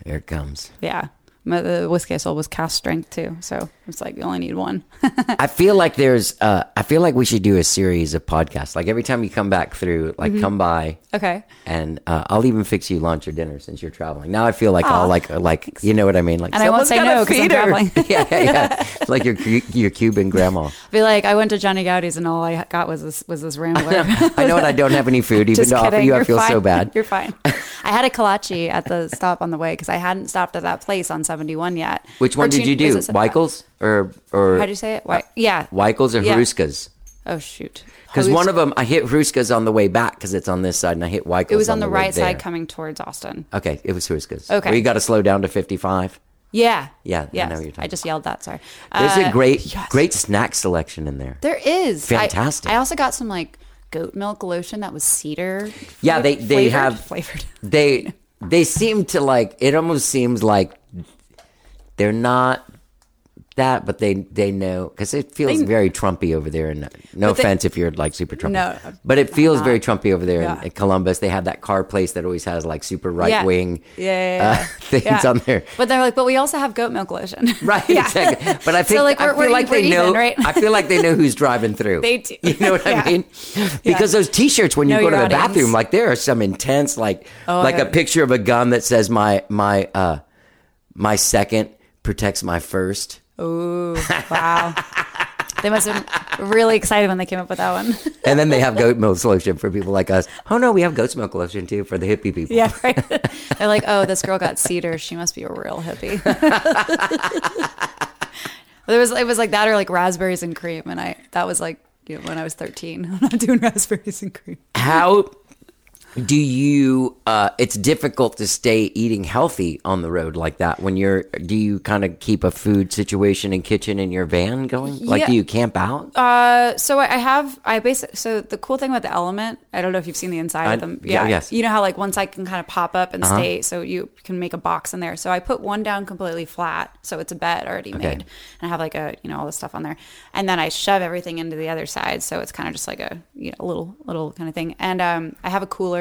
Here it comes. yeah. My, the whiskey I sold was cask strength too, so it's like you only need one. I feel like there's. Uh, I feel like we should do a series of podcasts. Like every time you come back through, like Mm-hmm. come by, okay. and uh, I'll even fix you lunch or dinner since you're traveling. Now I feel like I'll like like you know what I mean. Like And I won't say no because I'm traveling. yeah, yeah, yeah. like your your Cuban grandma. Be like, I went to Johnny Goudie's and all I got was this was this rambler. I know, and I don't have any food. Even offer kidding. you, I feel so fine. bad. You're fine. I had a kolache at the stop on the way because I hadn't stopped at that place on 71 yet. Which one Or did you do? Weikel's or or How do you say it? Why? Yeah. Weikel's or Yeah. Hruska's? Oh shoot. Because one of them, I hit Hruska's on the way back because it's on this side, and I hit Weikel's. it was on the, way right side coming towards Austin. Okay, it was Hruska's. Okay. Where you got to slow down to fifty-five. Yeah. Yeah, I Yes. know what you're talking I just yelled that. Sorry. There's Uh, a great, yes. great snack selection in there. There is I- Fantastic. I, also got some like goat milk lotion that was cedar. Yeah, they- they flavored- have- flavored. They they seem to like. It almost seems like they're not that, but they they know because it feels They- very Trumpy over there. And no But they- offense if you're like super Trumpy, No, but it feels very Trumpy over there in- Yeah. in, Columbus. They have that car place that always has like super right wing Yeah, yeah, uh, things on there. But they're like, but we also have goat milk lotion. Right, Yeah. exactly. But I think so like I feel like they know. right? I feel like they know who's driving through. They do. You know what. I mean? Because those T-shirts, when you Know go to the audience. bathroom, like there are some intense, like Oh, like a picture of a gun that says my my uh my second protects my first. Ooh, wow. they must have been really excited when they came up with that one. And then they have goat milk lotion for people like us. Oh no, we have goat's milk lotion too for the hippie people. yeah, right. They're like, oh, this girl got cedar. She must be a real hippie. there was it was like that or like raspberries and cream, and I that was like you know when I was thirteen. I'm not doing raspberries and cream. How do you uh it's difficult to stay eating healthy on the road like that when you're do you kind of keep a food situation and kitchen in your van going like Yeah. do you camp out Uh, so I have I basically so the cool thing about the element I don't know if you've seen the inside I- of them yeah, yes. Uh-huh. you know how like one side can kind of pop up and stay so you can make a box in there so I put one down completely flat so it's a bed already Okay. made and I have like a you know all this stuff on there and then I shove everything into the other side so it's kind of just like a you know little little kind of thing and um I have a cooler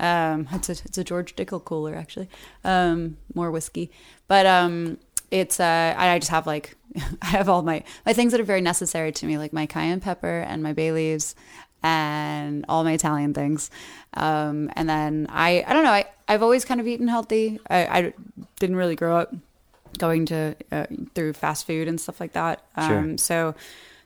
um it's a it's a George Dickel cooler actually. Um more whiskey. But um it's uh I just have like I have all my my things that are very necessary to me like my cayenne pepper and my bay leaves and all my Italian things. Um and then I I don't know. I I've always kind of eaten healthy. I, I didn't really grow up going to uh, through fast food and stuff like that. Sure. um so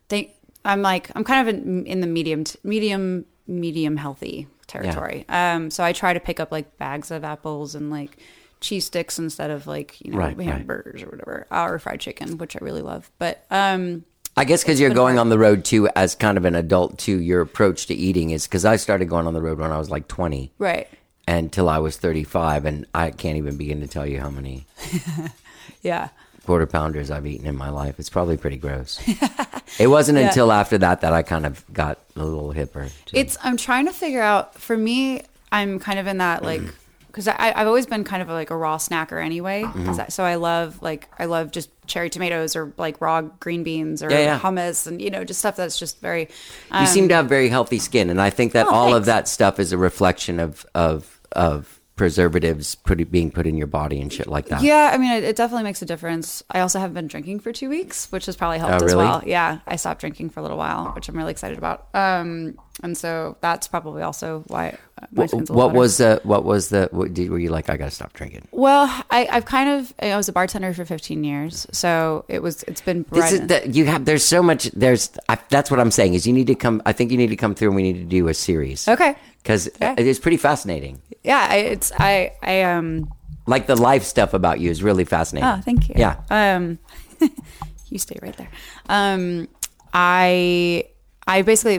think I'm like I'm kind of in, in the medium t- medium medium healthy territory um so I try to pick up like bags of apples and like cheese sticks instead of like you know Right, right. hamburgers or whatever or fried chicken which I really love but um i guess because you're going hard. on the road too as kind of an adult too your approach to eating is because i started going on the road when i was like 20 right until i was 35 and i can't even begin to tell you how many Yeah. Quarter pounders I've eaten in my life. It's probably pretty gross. it wasn't Yeah. until after that that I kind of got a little hipper. to- It's I'm trying to figure out. For me, I'm kind of in that like because I I've always been kind of like a raw snacker anyway. Mm-hmm. I- so I love like I love just cherry tomatoes or like raw green beans or Yeah, yeah. hummus and you know just stuff that's just very. you um, seem to have very healthy skin, and I think that Oh, all of that stuff is a reflection of of of preservatives put, being put in your body and shit like that. Yeah, I mean, it, it definitely makes a difference. I also haven't been drinking for two weeks, which has probably helped Oh, as well. Yeah, I stopped drinking for a little while, which I'm really excited about. Um, and so that's probably also why What, what was the what was the what did, were you like? I gotta stop drinking. Well, I, I've kind of I was a bartender for 15 years, so it was it's been This is that you have. There's so much. There's. I, that's what I'm saying. Is you need to come. I think you need to come through, and we need to do a series. okay. Because Yeah. it is pretty fascinating. Yeah, I, it's I I um Like the life stuff about you is really fascinating. oh thank you. Yeah. Um, you stay right there. Um, I I basically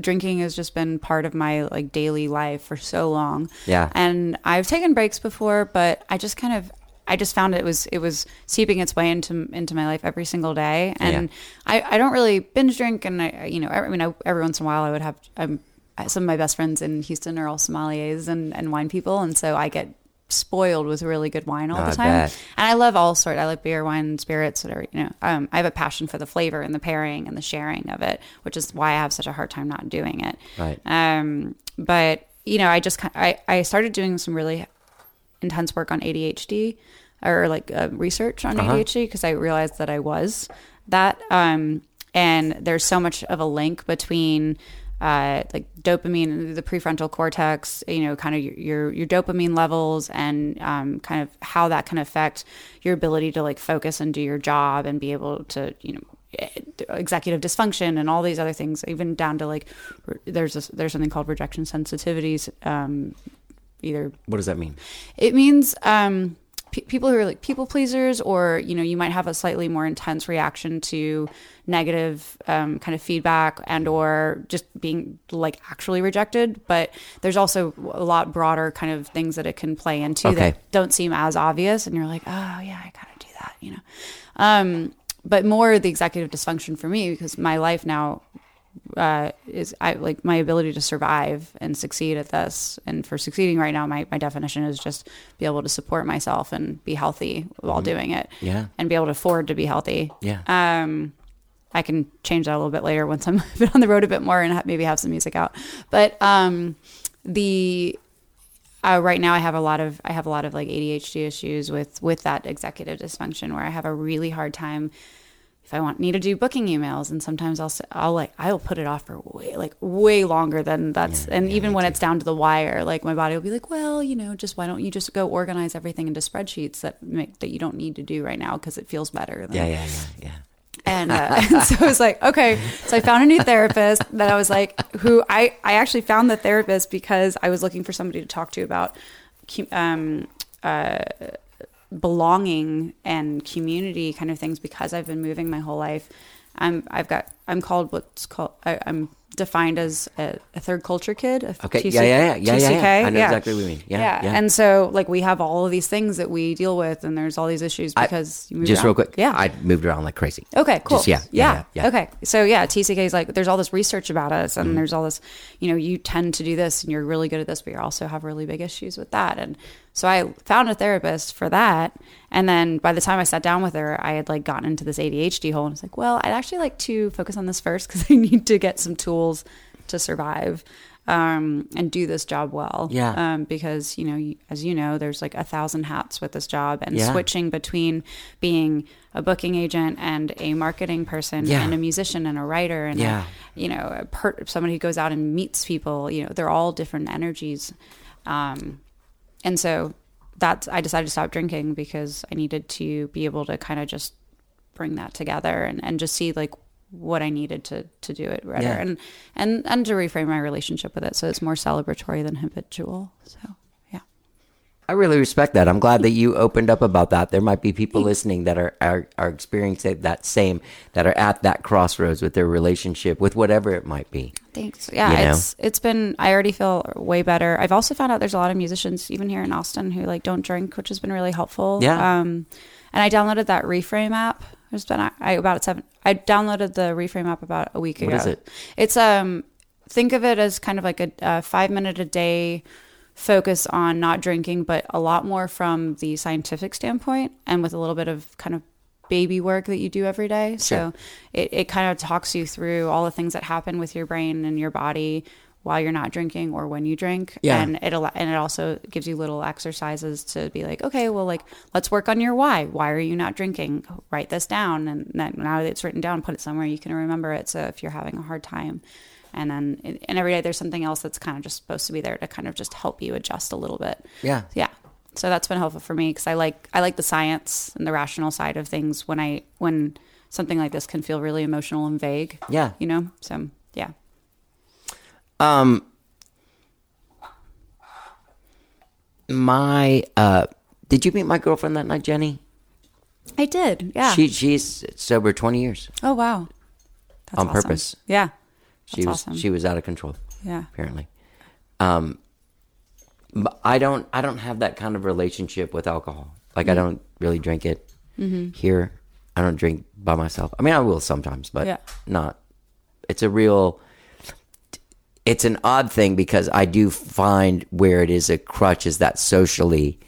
drinking has just been part of my like daily life for so long. Yeah. and I've taken breaks before, but I just kind of I just found it was it was seeping its way into into my life every single day, and I I don't really binge drink, and I you know I, I mean I, every once in a while I would have um, some of my best friends in Houston are all sommeliers and and wine people, and so I get spoiled with really good wine all I the time. bet. And I love all sort. I like beer, wine, spirits, whatever. You know, um, I have a passion for the flavor and the pairing and the sharing of it, which is why I have such a hard time not doing it. Right. Um, but you know, I just I I started doing some really intense work on ADHD or like uh, research on ADHD because I realized that I was that. Um, and there's so much of a link between uh, like dopamine, the prefrontal cortex, you know, kind of your your, your dopamine levels and um, kind of how that can affect your ability to like focus and do your job and be able to, you know, executive dysfunction and all these other things, even down to like there's a, there's something called rejection sensitivities. Um, either What does that mean? it means um, pe people who are like people pleasers, or you know, you might have a slightly more intense reaction to negative um, kind of feedback and or just being like actually rejected. But there's also a lot broader kind of things that it can play into Okay. that don't seem as obvious, and you're like, oh yeah, I gotta do that, you know. Um, but more the executive dysfunction for me because my life now uh, is I like my ability to survive and succeed at this. And for succeeding right now, my, my definition is just be able to support myself and be healthy while doing it. Mm-hmm. Yeah. And be able to afford to be healthy. Yeah. Um, I can change that a little bit later once I'm on the road a bit more and ha- maybe have some music out. But um, the uh, right now I have a lot of I have a lot of like ADHD issues with with that executive dysfunction where I have a really hard time if I want need to do booking emails and sometimes I'll I'll like I'll put it off for way like way longer than that's and even when it's down to the wire like my body will be like well you know just why don't you just go organize everything into spreadsheets that make that you don't need to do right now because it feels better than Yeah, yeah, yeah, yeah. and, uh, and so I was like, okay. So I found a new therapist that I was like, who I, I actually found the therapist because I was looking for somebody to talk to about um, uh, belonging and community kind of things because I've been moving my whole life. I'm, I've got, I'm called what's called, I, I'm defined as a, a third culture kid. Okay. TC yeah, yeah, yeah, yeah, yeah, yeah. TCK, I know exactly what you mean. Yeah, yeah. And so like we have all of these things that we deal with and there's all these issues I- because you move just around. real quick. Yeah. I moved around like crazy. Okay, cool. Just- yeah, yeah, yeah, yeah. Okay. So yeah, TCK is like there's all this research about us and Mm-hmm. there's all this, you know, you tend to do this and you're really good at this, but you also have really big issues with that. And so I found a therapist for that. And then by the time I sat down with her, I had like gotten into this ADHD hole and I was like, well, I'd actually like to focus on this first because I need to get some tools to survive um, and do this job well. Yeah. Um, because, you know, as you know, there's like a thousand hats with this job and Yeah. switching between being a booking agent and a marketing person Yeah. and a musician and a writer and Yeah. a, you know a per- somebody who goes out and meets people you know they're all different energies um, and so that's i decided to stop drinking because i needed to be able to kind of just bring that together and, and just see like what i needed to to do it better Yeah. and and and to reframe my relationship with it so it's more celebratory than habitual so I really respect that. I'm glad that you opened up about that. There might be people listening that are, are are experiencing that same that are at that crossroads with their relationship with whatever it might be. Thanks. Yeah, You know? it's it's been. I already feel way better. I've also found out there's a lot of musicians even here in Austin who like don't drink, which has been really helpful. Yeah. Um, And I downloaded that Reframe app. It's been I about seven. I downloaded the Reframe app about a week ago. is it? It's um, think of it as kind of like a, a five minute a day focus on not drinking, but a lot more from the scientific standpoint and with a little bit of kind of baby work that you do every day. So it, it kind of talks you through all the things that happen with your brain and your body while you're not drinking or when you drink. Yeah. And it and it also gives you little exercises to be like, okay, well, like let's work on your why. Why are you not drinking? Write this down, and then now that it's written down, put it somewhere you can remember it. So if you're having a hard time, and then and every day there's something else that's kind of just supposed to be there to kind of just help you adjust a little bit. Yeah. Yeah. So that's been helpful for me because I like I like the science and the rational side of things when I when something like this can feel really emotional and vague. Yeah. You know. So yeah. Um, my uh, did you meet my girlfriend that night, Jenny? I did. Yeah. She she's sober twenty years oh wow. That's on awesome. purpose. Yeah. She That's was awesome. she was out of control. Yeah. apparently. Um, but I don't I don't have that kind of relationship with alcohol. Like Mm. I don't really drink it Mm-hmm. here. I don't drink by myself. I mean, I will sometimes, but Yeah. not. It's a real. It's an odd thing because I do find where it is a crutch is that socially,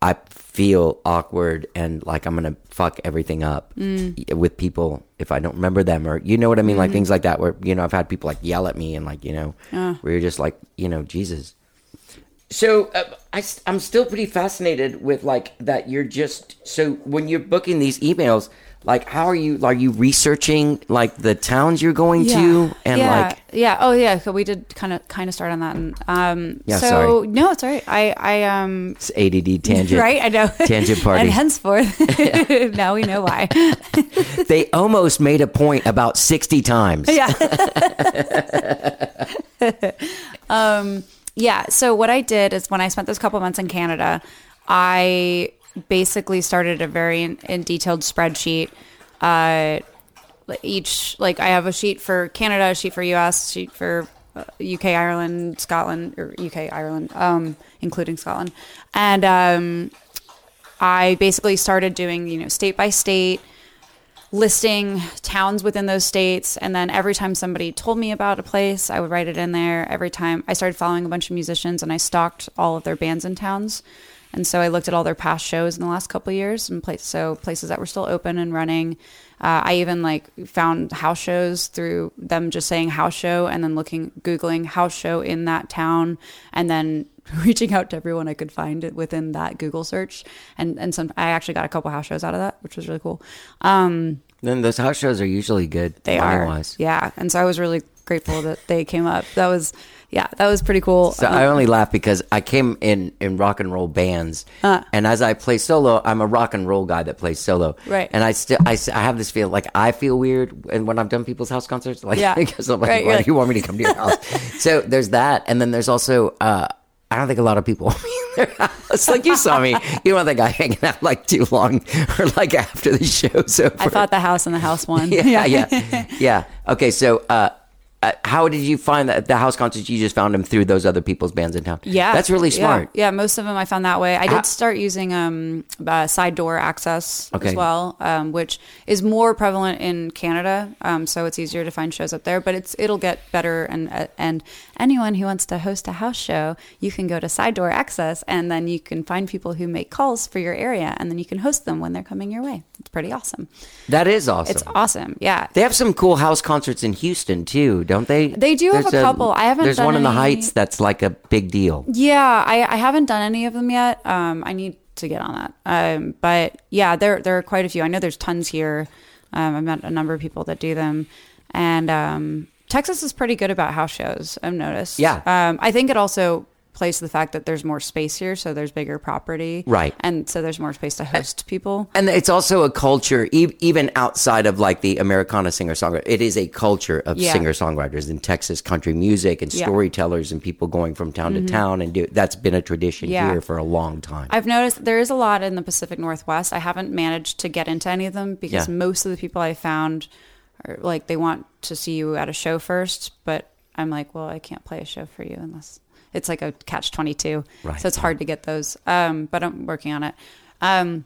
I feel awkward and like I'm gonna fuck everything up Mm. with people if I don't remember them or you know what I mean, Mm-hmm. like things like that. Where you know I've had people like yell at me and like you know Ah. where you're just like you know Jesus. So uh, I, am still pretty fascinated with like that. You're just so when you're booking these emails, like how are you? Are you researching like the towns you're going to and yeah, like yeah. Oh yeah. So we did kind of kind of start on that. And um, Yeah, So sorry. no, it's all right. I I um. it's ADD tangent, Right, I know. Tangent party. and henceforth, now we know why. They almost made a point about sixty times. yeah. um, yeah. So what I did is when I spent those couple months in Canada, I basically started a very in, in detailed spreadsheet. Uh, each like I have a sheet for Canada, a sheet for US, sheet for uh, UK, Ireland, Scotland, or UK, Ireland, um, including Scotland, and um, I basically started doing you know state by state listing towns within those states. And then every time somebody told me about a place i would write it in there. Every time i started following a bunch of musicians and i stalked all of their bands and towns and so i looked at all their past shows in the last couple of years and place, so places that were still open and running uh, i even like found house shows through them just saying house show and then looking googling house show in that town and then reaching out to everyone I could find it within that Google search, and and some I actually got a couple house shows out of that, which was really cool. Um, Then those house shows are usually good. they are, yeah, and so I was really grateful that they came up. That was, yeah, that was pretty cool. So Um, I only laugh because I came in in rock and roll bands, Uh. and as I play solo, I'm a rock and roll guy that plays solo. Right. And I still I, I have this feel like I feel weird, and when I've done people's house concerts, like Yeah. because I'm like, Right, why do you want me to come to your house? so there's that, and then there's also. uh I don't think a lot of people want me in their house. Like you saw me, you don't think I hanging out like too long or like after the show's over. I thought the house and the house one. yeah, yeah, yeah. Okay, so uh, how did you find that the house concerts? You just found them through those other people's bands in town. Yeah, that's really Yeah. smart. Yeah, most of them I found that way. I did How- start using um, uh, side door access Okay. as well, um, which is more prevalent in Canada. Um, so it's easier to find shows up there, but it's it'll get better. And uh, and anyone who wants to host a house show, you can go to side door access, and then you can find people who make calls for your area, and then you can host them when they're coming your way. It's pretty awesome. That is awesome. It's awesome. Yeah. they have some cool house concerts in Houston too, don't they? They do have a couple. I haven't There's done one in the any- Heights that's like a big deal. Yeah, I, I haven't done any of them yet. Um, I need to get on that. Um, but yeah, there there are quite a few. I know there's tons here. Um, I've met a number of people that do them, and um, Texas is pretty good about house shows. I've noticed. Yeah. Um, I think it also plays to the fact that there's more space here, so there's bigger property, Right. And so there's more space to host people. And it's also a culture, e- even outside of like the Americana singer songwriter. It is a culture of Yeah. singer songwriters in Texas country music and Yeah. storytellers and people going from town to mm-hmm. town and do. That's been a tradition Yeah. here for a long time. I've noticed there is a lot in the Pacific Northwest. I haven't managed to get into any of them because most of the people I found are like they want to see you at a show first, but I'm like, well, I can't play a show for you unless it's like a catch 22. Right. So it's hard to get those. Um, but I'm working on it. Um,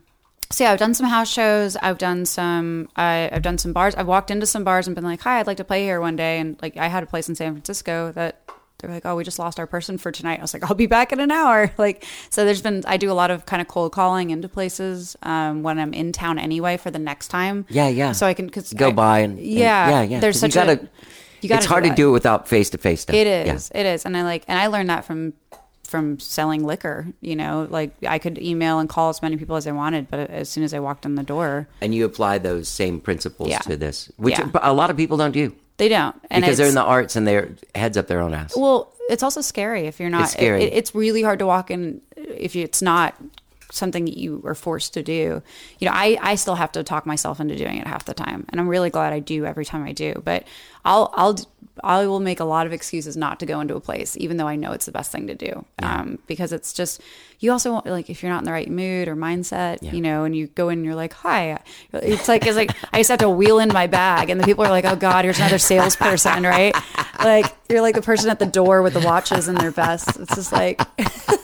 so yeah, I've done some house shows. I've done some. I, I've done some bars. I've walked into some bars and been like, "Hi, I'd like to play here one day." And like, I had a place in San Francisco that they were like, "Oh, we just lost our person for tonight." I was like, "I'll be back in an hour." Like, so there's been. I do a lot of kind of cold calling into places um, when I'm in town anyway for the next time. Yeah, yeah. So I can cause Go I- by and- and- yeah, yeah, There's 'cause you such gotta- a. You gotta it's hard to do it without face to face stuff. It Yeah. is. It is. And I like and I learned that from from selling liquor, you know, like I could email and call as many people as I wanted, but as soon as I walked in the door, And you apply those same principles Yeah. to this, which Yeah. a lot of people don't do they don't. And because they're in the arts and they're heads up their own ass. Well, it's also scary if you're not. It's scary. It, it's really hard to walk in if you, it's not something that you are forced to do. You know, I, I still have to talk myself into doing it half the time, and I'm really glad I do every time I do. But I'll I'll I will make a lot of excuses not to go into a place, even though I know it's the best thing to do. Um, because it's just you also want like if you're not in the right mood or mindset, you know, and you go in and you're like, hi, it's like it's like I just have to wheel in my bag, and the people are like, oh god, here's another salesperson, right? Like you're like the person at the door with the watches and their vests. It's just like.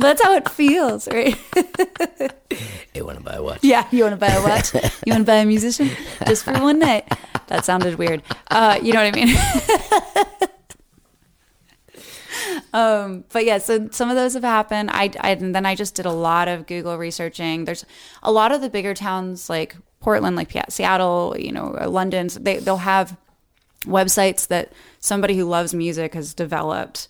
That's how it feels, right? you want to buy a watch. Yeah, you want to buy a watch? You want to buy a musician just for one night? That sounded weird. Uh, you know what I mean? um, but yeah, so some of those have happened. I, I and then I just did a lot of Google researching. There's a lot of the bigger towns like Portland, like Seattle, you know, uh, London. They they'll have websites that somebody who loves music has developed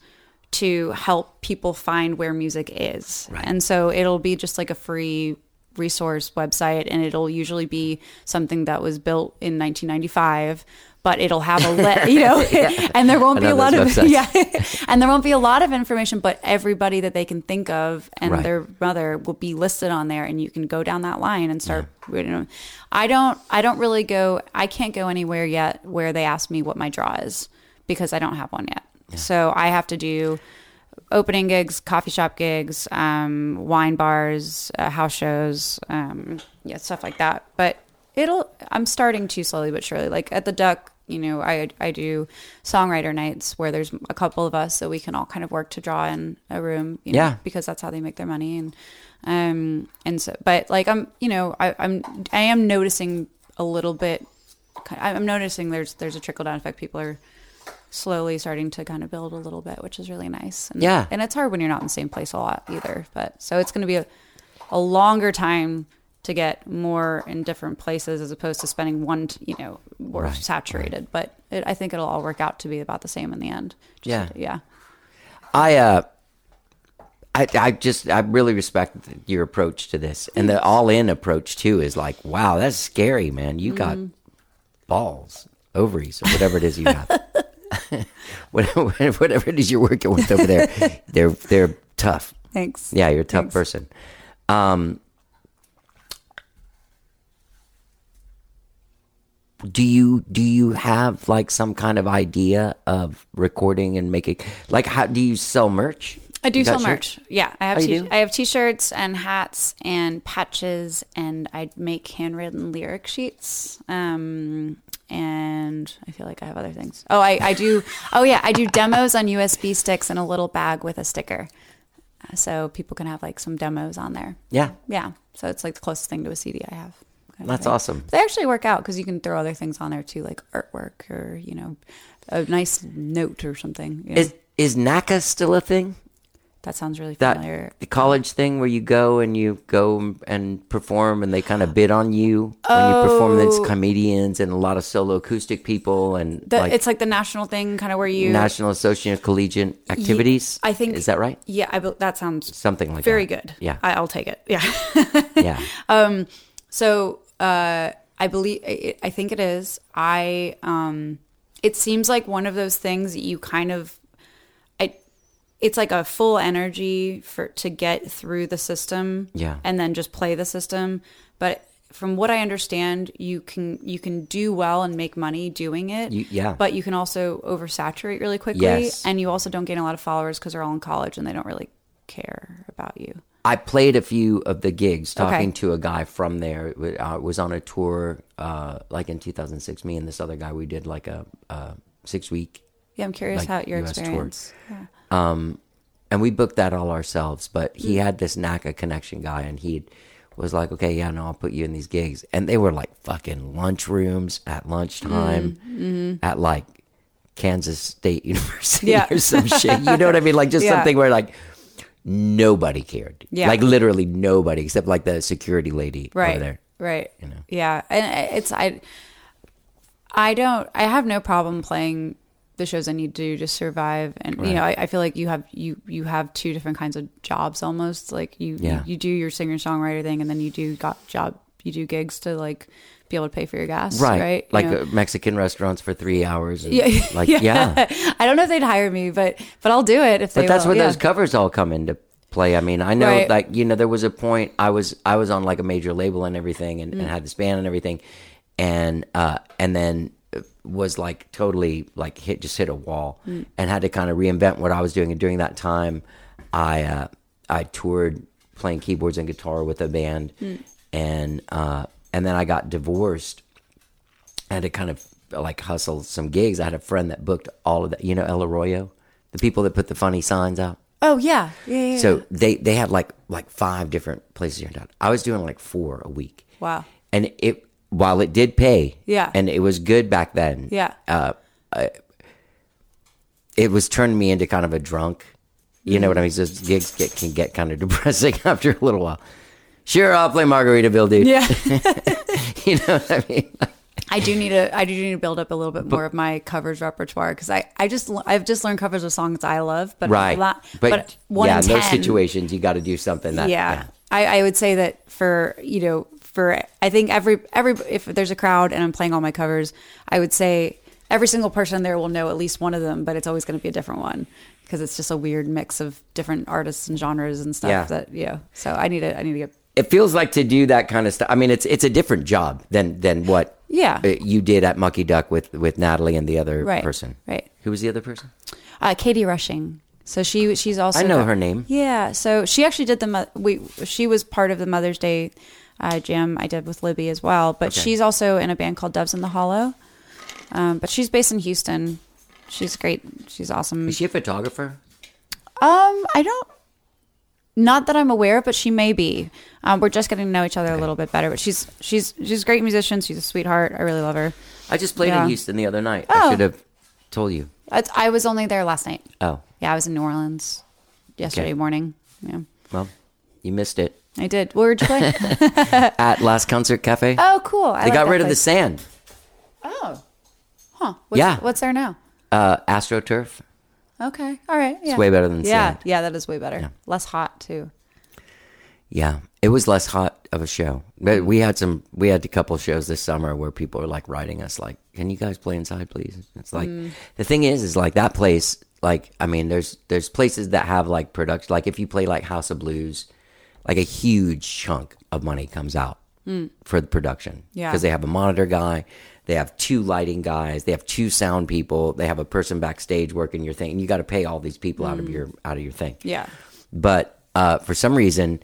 to help people find where music is. And so it'll be just like a free resource website and it'll usually be something that was built in 1995 but it'll have a le- you know and there won't be a lot of websites. yeah and there won't be a lot of information but everybody that they can think of and Right. their mother will be listed on there and you can go down that line and start reading them. I don't I don't really go I can't go anywhere yet where they ask me what my draw is because I don't have one yet. So I have to do opening gigs, coffee shop gigs, um, wine bars, uh, house shows, um, yeah, stuff like that. But it'll. I'm starting to slowly but surely. Like at the Duck, you know, I I do songwriter nights where there's a couple of us, so we can all kind of work to draw in a room. You know, Yeah. because that's how they make their money and um and so but like i'm you know I, i'm i am noticing a little bit i'm noticing there's there's a trickle down effect people are slowly starting to kind of build a little bit which is really nice and, Yeah. and it's hard when you're not in the same place a lot either but so it's going to be a, a longer time to get more in different places as opposed to spending one t- you know more Right, saturated but it, i think it'll all work out to be about the same in the end Just- Yeah. yeah I uh, I I just I really respect your approach to this, and the all in approach too is like, wow, that's scary, man. You got Mm-hmm. balls, ovaries, or whatever it is you have. whatever, whatever it is you're working with over there, they're they're tough. thanks Yeah, you're a tough Thanks. person. Um, do you do you have like some kind of idea of recording and making like how do you sell merch? I do sell shirts? merch. Yeah, I have Oh, t-? I have t-shirts and hats and patches, and I make handwritten lyric sheets. Um, and I feel like I have other things. Oh, I, I do. Oh yeah, I do demos on USB sticks in a little bag with a sticker, so people can have like some demos on there. Yeah, Yeah, so it's like the closest thing to a CD I have. that's thing. awesome. They actually work out because you can throw other things on there too, like artwork or you know, a nice note or something. You know? Is is NACA still a thing? That sounds really That familiar. the college thing where you go and you go and perform and they kind of bid on you when you perform. It's Oh. comedians and a lot of solo acoustic people and The, like it's like the national thing, kind of where you. National Association of Collegiate Activities. I think is that right? Yeah, I, that sounds Something like very that. good. Yeah, I, I'll take it. Yeah. yeah. so uh, I believe I think it is. I um, it seems like one of those things that you kind of, it's like a full energy for to get through the system. Yeah. and then just play the system. But from what I understand, you can you can do well and make money doing it. You- yeah. but you can also oversaturate really quickly, Yes. and you also don't gain a lot of followers because they're all in college and they don't really care about you. I played a few of the gigs Okay. talking to a guy from there. It uh, was on a tour uh, like in 2006. Me and this other guy, we did like a, a six week, Yeah, I'm curious Like how your US tour. experience. Yeah. and we booked that all ourselves. But he Hmm. had this NACA connection guy, and he was like, okay, yeah, no, I'll put you in these gigs, and they were like fucking lunchrooms at lunchtime, mm, mm-hmm. at like Kansas State University Yeah. or some shit. You know what I mean? Like just Yeah. something where like nobody cared. Yeah. like literally nobody except like the security lady right over there. right you know. yeah and uh, it's i i don't i have no problem playing the shows i need to do to survive and you know I, I feel like you have you you have two different kinds of jobs almost like you Yeah. you, you do your singer songwriter thing and then you do got job you do gigs to like be able to pay for your gas Right, right You like know? uh, Mexican restaurants for three hours. And, yeah, like yeah. I don't know if they'd hire me, but but I'll do it if they. But that's will. where yeah. those covers all come into play. I mean, I know Right. like you know there was a point I was I was on like a major label and everything and, and had this band and everything, and uh and then was like totally like hit just hit a wall and had to kind of reinvent what I was doing. And during that time, I uh, I toured playing keyboards and guitar with a band, and uh, and then I got divorced. I had to kind of like hustle some gigs. I had a friend that booked all of that. You know El Arroyo, the people that put the funny signs out. Oh yeah, yeah, yeah. So they they had like like five different places here in town. I was doing like four a week. Wow. And it while it did pay, Yeah. and it was good back then. Yeah. uh, I, it was turning me into kind of a drunk. You know what I mean? So gigs get, can get kind of depressing after a little while. Sure, I'll play Margaritaville, dude. yeah. you know what I mean? I do need to. I do need to build up a little bit more of my covers repertoire because I, I just I've just learned covers of songs I love, but right. lot- but, but, one yeah, in those 10, situations, you got to do something that. yeah, I, I would say that for you know for I think every every if there's a crowd and I'm playing all my covers, I would say every single person there will know at least one of them, but it's always going to be a different one because it's just a weird mix of different artists and genres and stuff. Yeah. That yeah, so I need to I need to get it feels like to do that kind of stuff. I mean, it's it's a different job than than what Yeah. uh, you did at Mucky Duck with with Natalie and the other Right, person. right. Who was the other person? uh, Katie Rushing. So she she's also I know her name. Yeah, so she actually did the we she was part of the Mother's Day uh, jam I did with Libby as well, but Okay. she's also in a band called Doves in the Hollow. Um, but she's based in Houston. She's great. She's awesome. Is she a photographer? Um, I don't. Not that I'm aware, of, but she may be. Um, we're just getting to know each other a little bit better. But she's she's she's a great musician. She's a sweetheart. I really love her. I just played Yeah. in Houston the other night. Oh. I should have told you. I, I was only there last night. Oh, Yeah, I was in New Orleans yesterday Okay. morning. Yeah, well, you missed it I did. Where'd you play? at Last Concert Cafe. oh, cool. I they like got rid of the sand. Oh, huh. What's, Yeah. What's there now? Uh, AstroTurf. Okay. All right. Yeah. It's way better than yeah. sand. Yeah, yeah, that is way better. Less hot too. Yeah, it was less hot of a show. But we had some. We had a couple shows this summer where people were like writing us like, "Can you guys play inside, please?" It's like the thing is, is like that place. Like, I mean, there's there's places that have like production. Like if you play like House of Blues, like a huge chunk of money comes out for the production. Yeah. because they have a monitor guy. They have two lighting guys. They have two sound people. They have a person backstage working your thing, and you got to pay all these people out of your out of your thing. Yeah. But uh, for some reason,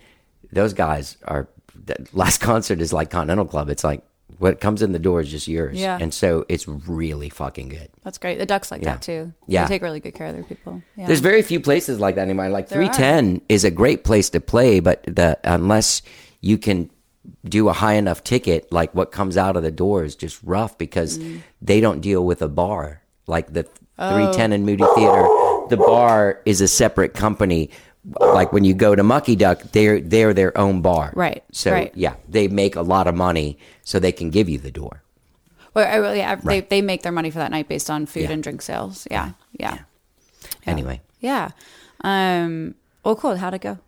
those guys are. The last concert is like Continental Club. It's like what comes in the door is just yours. Yeah. And so it's really fucking good. That's great. The Ducks like Yeah. that too. Yeah. They take really good care of their people. Yeah. There's very few places like that anymore. Like There are. 310 is a great place to play, but the unless you can do a high enough ticket, like what comes out of the door is just rough because Mm. they don't deal with a bar. Like the Oh. 310 and Moody Theater, the bar is a separate company. Like when you go to Mucky Duck, they're they're their own bar. Right, So right. yeah, they make a lot of money, so they can give you the door. Well, I really, I, Right. they they make their money for that night based on food Yeah. and drink sales. Yeah. Yeah. Anyway. Yeah. Um. Well, cool. How'd it go?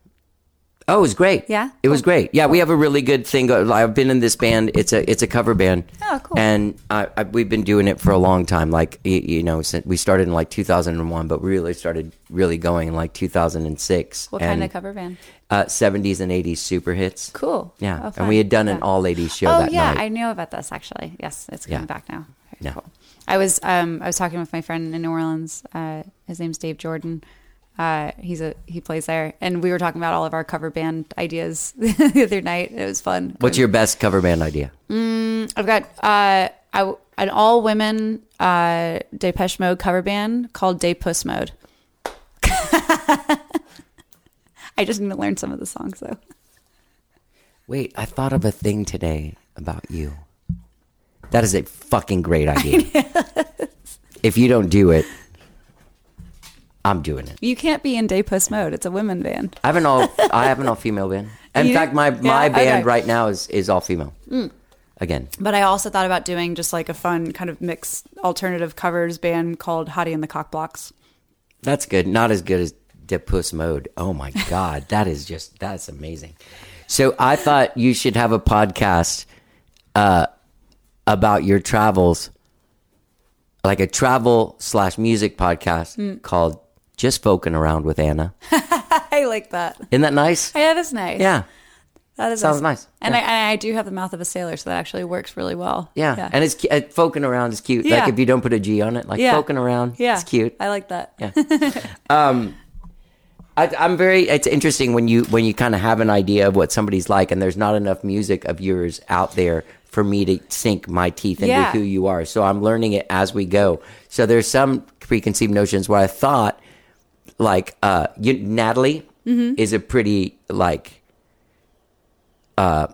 Oh, it was great. Yeah? it was great. Yeah, we have a really good thing. I've been in this band. It's a it's a cover band. Oh, cool. And I, I, we've been doing it for a long time. Like y- you know, since we started in like 2001, but we really started really going in like 2006. What and, kind of cover band? Uh, 70s and 80s super hits. Cool. Yeah, Oh, and we had done an all ladies show oh that yeah, night. I knew about this actually. Yes, it's coming Yeah. back now. Very Yeah. Cool. I was um I was talking with my friend in New Orleans. Uh, his name's Dave Jordan. Uh, he's a he plays there, and we were talking about all of our cover band ideas the other night. It was fun. What's your best cover band idea? I've got uh, I, an all women uh, Depeche Mode cover band called Day Puss Mode. I just need to learn some of the songs though. Wait, I thought of a thing today about you. That is a fucking great idea. if you don't do it, I'm doing it. You can't be in day puss mode. It's a women band. I have an all I have an all female band. In You fact, my my Yeah, band okay. Mm. right now is is all female. Again, But I also thought about doing just like a fun kind of mixed alternative covers band called Hottie and the Cock Blocks. that's good. Not as good as Dip Puss Mode. Oh my god, that is just that's amazing. So I thought you should have a podcast uh, about your travels, like a travel slash music podcast Mm. called "Just Poking Around with Anna." I like that. Isn't that nice? Yeah, that is nice. Yeah, that is sounds nice. And, Yeah. I, and I do have the mouth of a sailor, so that actually works really well. yeah. And it's uh, poking around is cute. Yeah. Like if you don't put a G on it, like Yeah. poking around, yeah, it's cute. I like that. Yeah. um, I, I'm very. It's interesting when you when you kind of have an idea of what somebody's like, and there's not enough music of yours out there for me to sink my teeth into Yeah. who you are. So I'm learning it as we go. So there's some preconceived notions where I thought, like, uh, you, Natalie Mm-hmm. is a pretty like, uh,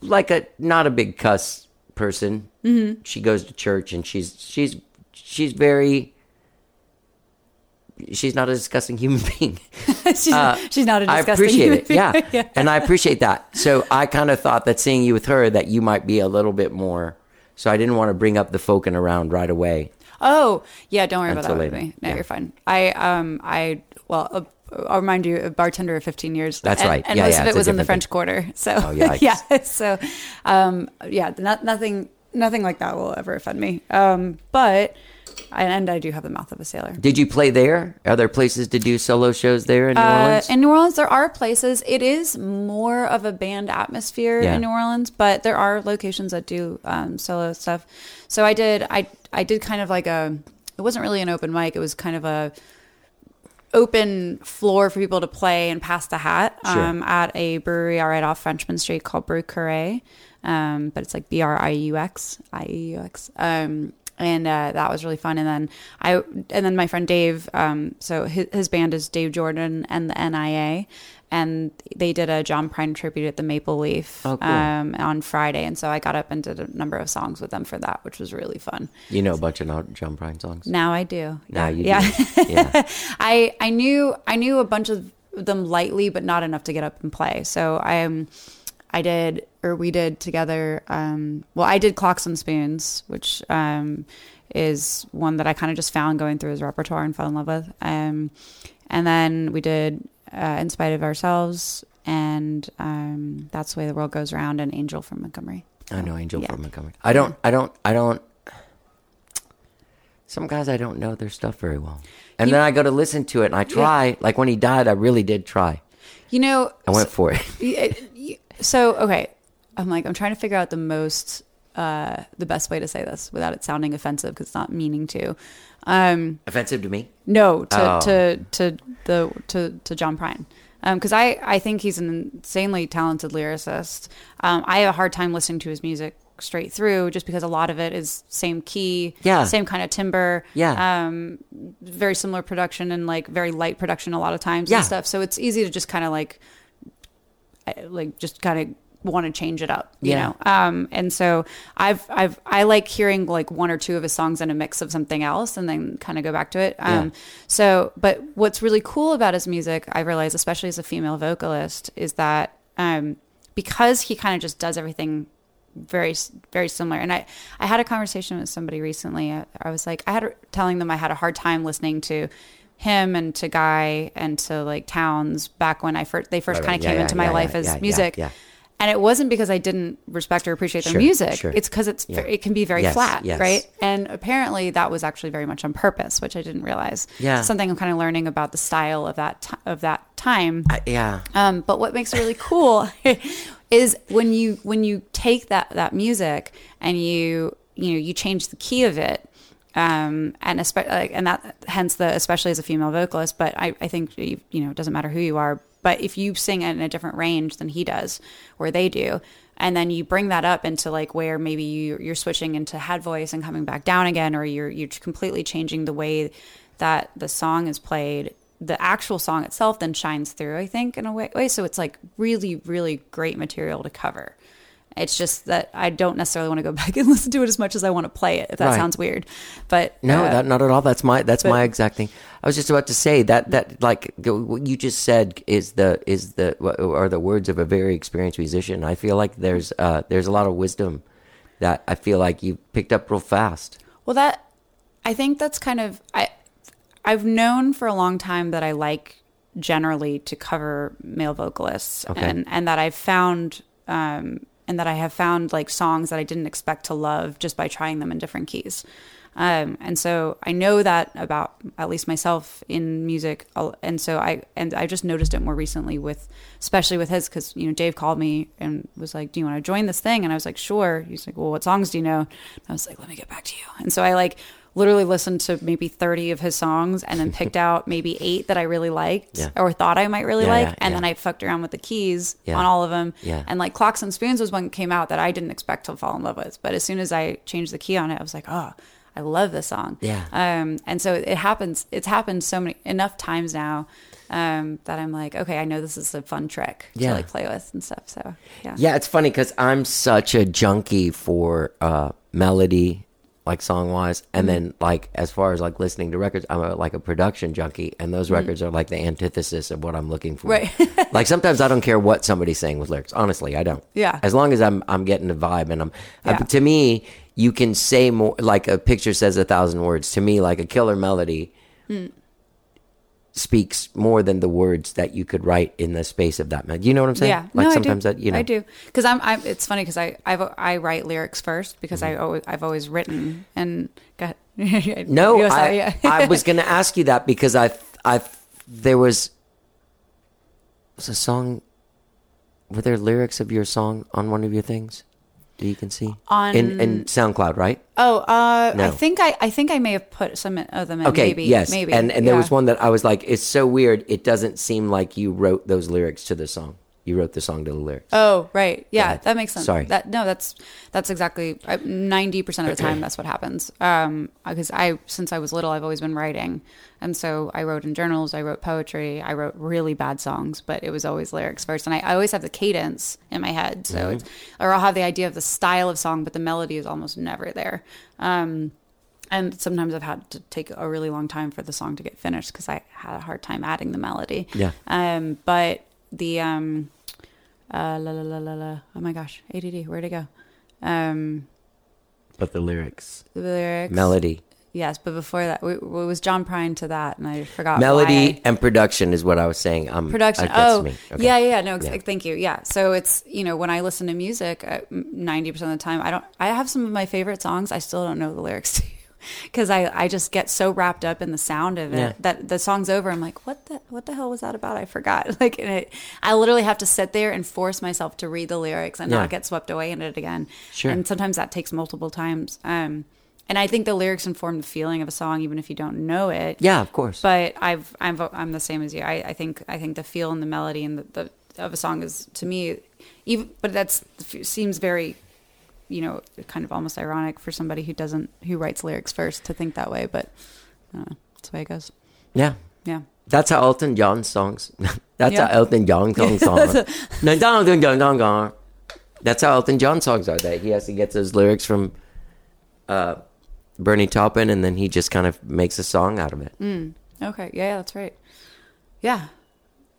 like a not a big cuss person. Mm-hmm. She goes to church and she's she's she's very she's not a disgusting human being. she's, she's not a Uh, I appreciate it. Yeah. being. And I appreciate that. So I kind of thought that seeing you with her that you might be a little bit more so I didn't want to bring up the folking around right away. Oh, yeah. Don't worry about that me. No, Yeah. you're fine. I um I well. Uh, I'll remind you, a bartender of 15 years. That's and, right. And Yeah, most yeah, of it was in the French thing. Quarter. So Oh, yeah. So um, yeah, not, nothing, nothing like that will ever offend me. Um, but and I do have the mouth of a sailor. Did you play there? Are there places to do solo shows there in New Uh, Orleans? in New Orleans, there are places. It is more of a band atmosphere Yeah. in New Orleans, but there are locations that do um, solo stuff. So I did. I I did kind of like a. It wasn't really an open mic. It was kind of a open floor for people to play and pass the hat Sure. um, at a brewery right off Frenchmen Street called Brieux Carré. Um, but it's like B R I U X I E U X. Um, and uh, that was really fun. And then I and then my friend Dave. Um, so his, his band is Dave Jordan and the NIA, and they did a John Prine tribute at the Maple Leaf Oh, cool. um, on Friday. And so I got up and did a number of songs with them for that, which was really fun. you know a bunch of John Prine songs. Now I do. Now you yeah. do. Yeah. I I knew I knew a bunch of them lightly, but not enough to get up and play. So I um I did or we did together. Um, well, I did Clocks and Spoons, which um, is one that I kind of just found going through his repertoire and fell in love with. Um, and then we did uh, In Spite of Ourselves and um, That's the Way the World Goes Round and Angel from Montgomery. I know Angel Yeah. from Montgomery. I don't I don't I don't some guys I don't know their stuff very well. And then I go to listen to it and I try. Like when he died, I really did try. You know, I went for it. So okay i'm like i'm trying to figure out the most uh the best way to say this without it sounding offensive because it's not meaning to um Offensive to me? no to Oh. to to the to to john prine um because i i think he's an insanely talented lyricist um i have a hard time listening to his music straight through just because a lot of it is same key Yeah. same kind of timbre Yeah. um very similar production and like very light production a lot of times Yeah. and stuff so it's easy to just kind of like like just kind of want to change it up you Yeah. know um and so i've i've i like hearing like one or two of his songs in a mix of something else and then kind of go back to it um Yeah. so but what's really cool about his music i realize especially as a female vocalist is that um because he kind of just does everything very very similar and i i had a conversation with somebody recently i, I was like i had telling them i had a hard time listening to him and to guy and to like Townes back when i first they first Right, kind of Yeah, came yeah, into my yeah, life yeah, as yeah, yeah, music yeah. and it wasn't because I didn't respect or appreciate their Sure, music. sure. It's because it's Yeah. it can be very Yes, flat, yes. right? And apparently that was actually very much on purpose, which I didn't realize. Yeah. something I'm kind of learning about the style of that t- of that time. I, yeah. Um, but what makes it really cool is when you when you take that that music and you you know you change the key of it. Um, and especially, like, and that, hence the, especially as a female vocalist, but I, I think, you, you know, it doesn't matter who you are, but if you sing in a different range than he does, or they do, and then you bring that up into like where maybe you, you're switching into head voice and coming back down again, or you're, you're completely changing the way that the song is played, the actual song itself then shines through. I think in a way. So it's like really, really great material to cover. It's just that I don't necessarily want to go back and listen to it as much as I want to play it. If that Right. sounds weird, but No, uh, that not at all. That's my that's but- my exact thing. I was just about to say that that like what you just said is the is the are the words of a very experienced musician. I feel like there's uh there's a lot of wisdom that I feel like you picked up real fast. Well, that I think that's kind of I I've known for a long time that I like generally to cover male vocalists Okay. and and that I've found um and that I have found like songs that I didn't expect to love just by trying them in different keys. Um, and so I know that about at least myself in music, and so I and I just noticed it more recently with, especially with his, because you know Dave called me and was like, "Do you want to join this thing?" And I was like, "Sure." He's like, "Well, what songs do you know?" And I was like, "Let me get back to you." And so I like literally listened to maybe thirty of his songs and then picked out maybe eight that I really liked Yeah. or thought I might really Yeah, like, yeah, and then I fucked around with the keys on all of them. Yeah. And like Clocks and Spoons was one that came out that I didn't expect to fall in love with, but as soon as I changed the key on it, I was like, "Oh." I love this song. Yeah. Um, and so it happens. It's happened so many enough times now um, that I'm like, okay, I know this is a fun trick to like play with and stuff. So yeah, Yeah, it's funny because I'm such a junkie for uh, melody, like song wise, and then like as far as like listening to records, I'm a, like a production junkie, and those records are like the antithesis of what I'm looking for. Right. like sometimes I don't care what somebody's saying with lyrics. Honestly, I don't. Yeah. As long as I'm I'm getting the vibe, and I'm Yeah. to me, you can say more. Like a picture says a thousand words. To me, like a killer melody. Hmm. Speaks more than the words that you could write in the space of that. melody. You know what I'm saying? Yeah, Like no, sometimes I do. that you know. I do because I'm, I'm. It's funny because I I've, I write lyrics first because Mm-hmm. I always I've always written and got no No, I, I was going to ask you that because I, I, there was, was a song. Were there lyrics of your song on one of your things that you can see On- in, in SoundCloud, right? oh uh, No. I think I I think I may have put some of them in. Okay, maybe, yes, maybe and and there was one that I was like, it's so weird. It doesn't seem like you wrote those lyrics to the song. You wrote the song to the lyrics. Oh, right. Yeah, that makes sense. Sorry. That no, that's that's exactly ninety percent of the time that's what happens. Um, because I since I was little, I've always been writing, and so I wrote in journals, I wrote poetry, I wrote really bad songs, but it was always lyrics first, and I, I always have the cadence in my head, so Mm-hmm. it's, or I'll have the idea of the style of song, but the melody is almost never there. Um, and sometimes I've had to take a really long time for the song to get finished because I had a hard time adding the melody. Yeah. Um, but the um, uh, la la la la la. Oh my gosh, ADD. Where'd it go? Um, But the lyrics, the lyrics. melody, Yes, but before that, we, it was John Prine to that, and I forgot melody, why and production is what I was saying. Um, production. Oh. Okay. yeah, yeah, no, Yeah. thank you. Yeah, so it's you know when I listen to music, uh, ninety percent of the time, I don't. I have some of my favorite songs. I still don't know the lyrics to, because I I just get so wrapped up in the sound of it Yeah. that the song's over. I'm like, what the what the hell was that about? I forgot. Like, and it, I literally have to sit there and force myself to read the lyrics and Yeah. not get swept away in it again. Sure. And sometimes that takes multiple times. Um, and I think the lyrics inform the feeling of a song, even if you don't know it Yeah, of course. but I've I'm I'm the same as you. I, I think I think the feel and the melody and the, the of a song is to me even but that's seems very you know kind of almost ironic for somebody who doesn't who writes lyrics first to think that way but I that's the way it goes yeah. yeah That's how Elton John songs. That's Yeah. how Elton John song songs. No, dun. That's how Elton John songs are. That he has to get those lyrics from uh, Bernie Taupin, and then he just kind of makes a song out of it. Mm. okay yeah, yeah that's right yeah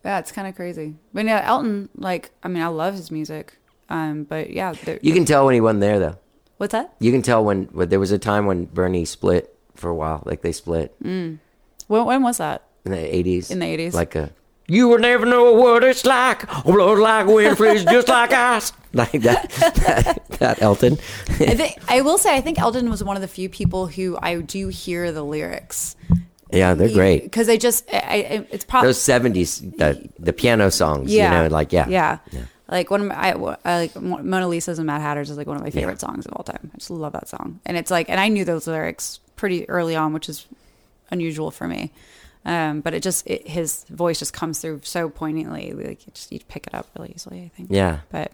yeah it's kind of crazy but yeah Elton like I mean I love his music um but yeah there, You can tell when he wasn't there, though. what's that You can tell when, when there was a time when Bernie split for a while. Like they split when, when was that in the eighties. In the 80s? like a. You will never know what it's like. Blood like wind, freeze just like ice. Like that, that, that Elton. I think I will say I think Elton was one of the few people who I do hear the lyrics. yeah, they're great. because they just I, I, it's probably Those seventies, the the piano songs. yeah you know, like yeah, yeah like one of my I, I like Mona Lisa's and Mad Hatters is like one of my favorite songs of all time. I just love that song, and it's like and I knew those lyrics pretty early on, which is unusual for me. Um, but it just it, his voice just comes through so poignantly, like you just you pick it up really easily. I think. yeah. But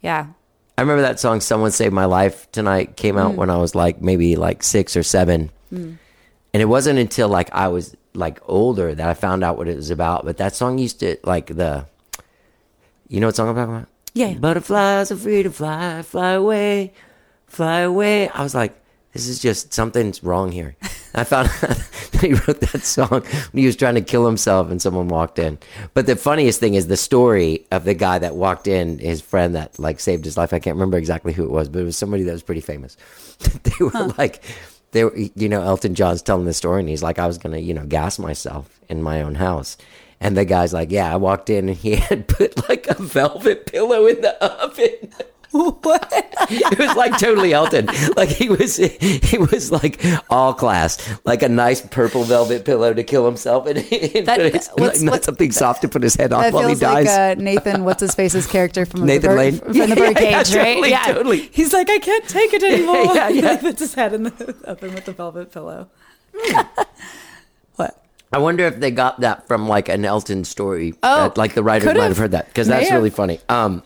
yeah, I remember that song "Someone Saved My Life" tonight came Mm. out when I was like maybe like six or seven, and it wasn't until like I was like older that I found out what it was about. But that song used to like the, you know what song I'm talking about? Yeah. Butterflies are free to fly, fly away, fly away. I was like, this is just something's wrong here. I found that he wrote that song when he was trying to kill himself and someone walked in. But the funniest thing is the story of the guy that walked in, his friend that like saved his life. I can't remember exactly who it was, but it was somebody that was pretty famous. they were like, they were, you know, Elton John's telling the story and he's like, I was going to, you know, gas myself in my own house. And the guy's like, yeah, I walked in and he had put like a velvet pillow in the oven. What? it was like totally Elton. Like he was, he was like all class, like a nice purple velvet pillow to kill himself, and, and That- what's- like what's- something soft to put his head on while he dies. like uh, Nathan, what's his face's character from Nathan the Lane? from Yeah, the yeah, birdcage, yeah, right? totally, yeah, totally. He's like, I can't take it anymore. Yeah, yeah. Like, puts his head in the oven with the velvet pillow. I wonder if they got that from like an Elton story. Oh, like the writer might have. heard that because that's have. really funny. Um,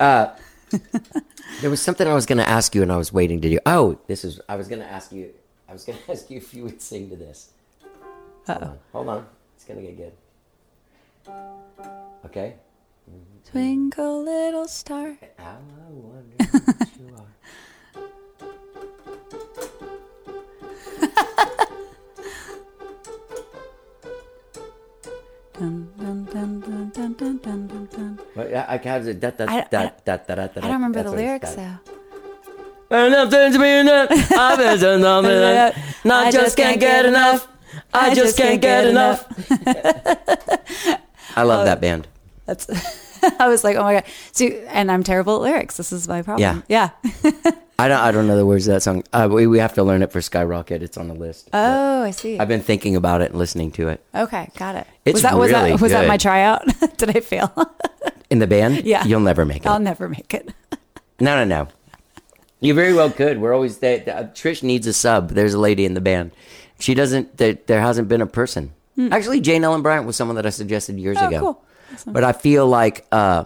uh, there was something I was going to ask you, and I was waiting to do. Oh, this is. I was going to ask you. I was going to ask you if you would sing to this. Hold on. Hold on. It's going to get good. Okay. Twinkle little star. I wonder what you I, I can't. That, that, I- I- that, that, that, that, I don't remember the lyrics though. Enough to be enough. I've been so numb enough. Not I just can't get enough. I just can't get enough. I love oh, that band. That's. I was like, oh my god. See, and I'm terrible at lyrics. This is my problem. Yeah. Yeah. I don't. I don't know the words of that song. Uh, we we have to learn it for Skyrocket. It's on the list. Oh, I see. I've been thinking about it and listening to it Okay, got it. It's was that was really that was that good. my tryout? Did I fail? in the band. Yeah. you'll never make it. I'll never make it. No, no, no. You very well could. We're always there. Uh, Trish needs a sub. There's a lady in the band. She doesn't. There, there hasn't been a person. Actually, Jane Ellen Bryant was someone that I suggested years Hmm. Oh, ago. cool. Awesome. But I feel like uh,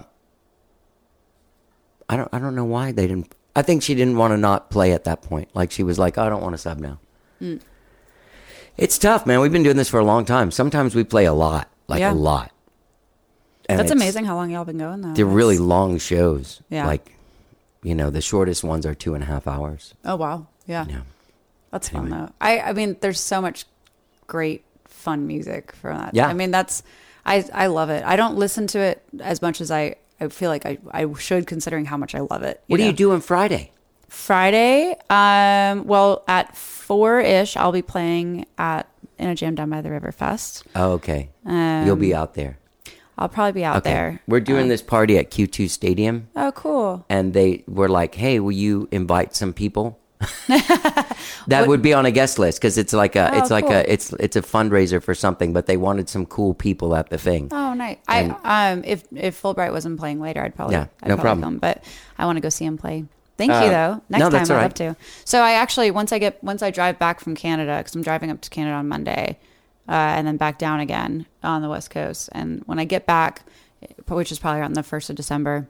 I don't. I don't know why they didn't. I think she didn't want to not play at that point. Like she was like, "Oh, I don't want to sub now. Hmm. It's tough, man. We've been doing this for a long time. Sometimes we play a lot, like Yeah. a lot. And That's amazing how long y'all been going though. They're That's- really long shows. Yeah. Like, you know, the shortest ones are two and a half hours. Oh wow. Yeah. Yeah. That's fun though. I I mean there's so much great fun music from that. Yeah. I mean that's I I love it. I don't listen to it as much as I I feel like I, I should considering how much I love it. What are know? you doing Friday? Friday, um, well, at four ish, I'll be playing at in a jam down by the river fest. Oh, okay. Um, You'll be out there. I'll probably be out Okay. there. We're doing Um, this party at Q2 Stadium, Oh, cool. and they were like, "Hey, will you invite some people?" that would be on a guest list because it's like a Oh, it's like cool. a it's it's a fundraiser for something, but they wanted some cool people at the thing. Oh, nice. And- I um, if if Fullbright wasn't playing later, I'd probably Yeah, I'd no probably problem. Come, but I want to go see him play. Thank Uh, you though. Next no, time I'd all love to. So I actually once I get once I drive back from Canada because I'm driving up to Canada on Monday, uh, and then back down again on the west coast. And when I get back, which is probably around the first of December,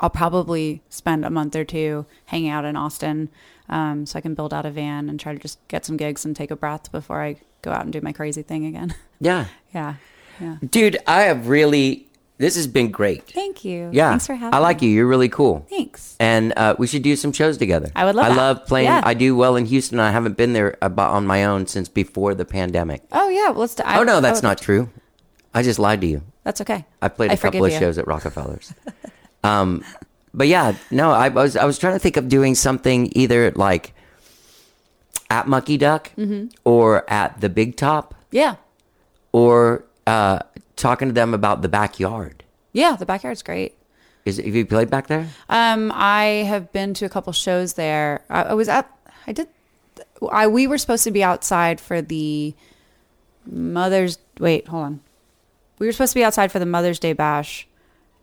I'll probably spend a month or two hanging out in Austin, um, so I can build out a van and try to just get some gigs and take a breath before I go out and do my crazy thing again. Yeah, yeah, yeah. dude, I have really. This has been great. Thank you. Yeah, Thanks for having I like me. you. You're really cool. Thanks. and uh, we should do some shows together. I would love to. I that. love playing. Yeah. I do well in Houston. I haven't been there about on my own since before the pandemic. Oh yeah, well, let's. Do, I, oh no, that's oh, not true. I just lied to you. That's okay. I played a I couple of you. shows at Rockefellers. um, but yeah, no, I was I was trying to think of doing something either like at Mucky Duck Mm-hmm. or at the Big Top Yeah, or uh, talking to them about the backyard. yeah. The backyard's great. Is have you played back there? Um, I have been to a couple shows there. I, I was at. I did. I we were supposed to be outside for the Mother's. Wait, hold on. We were supposed to be outside for the Mother's Day bash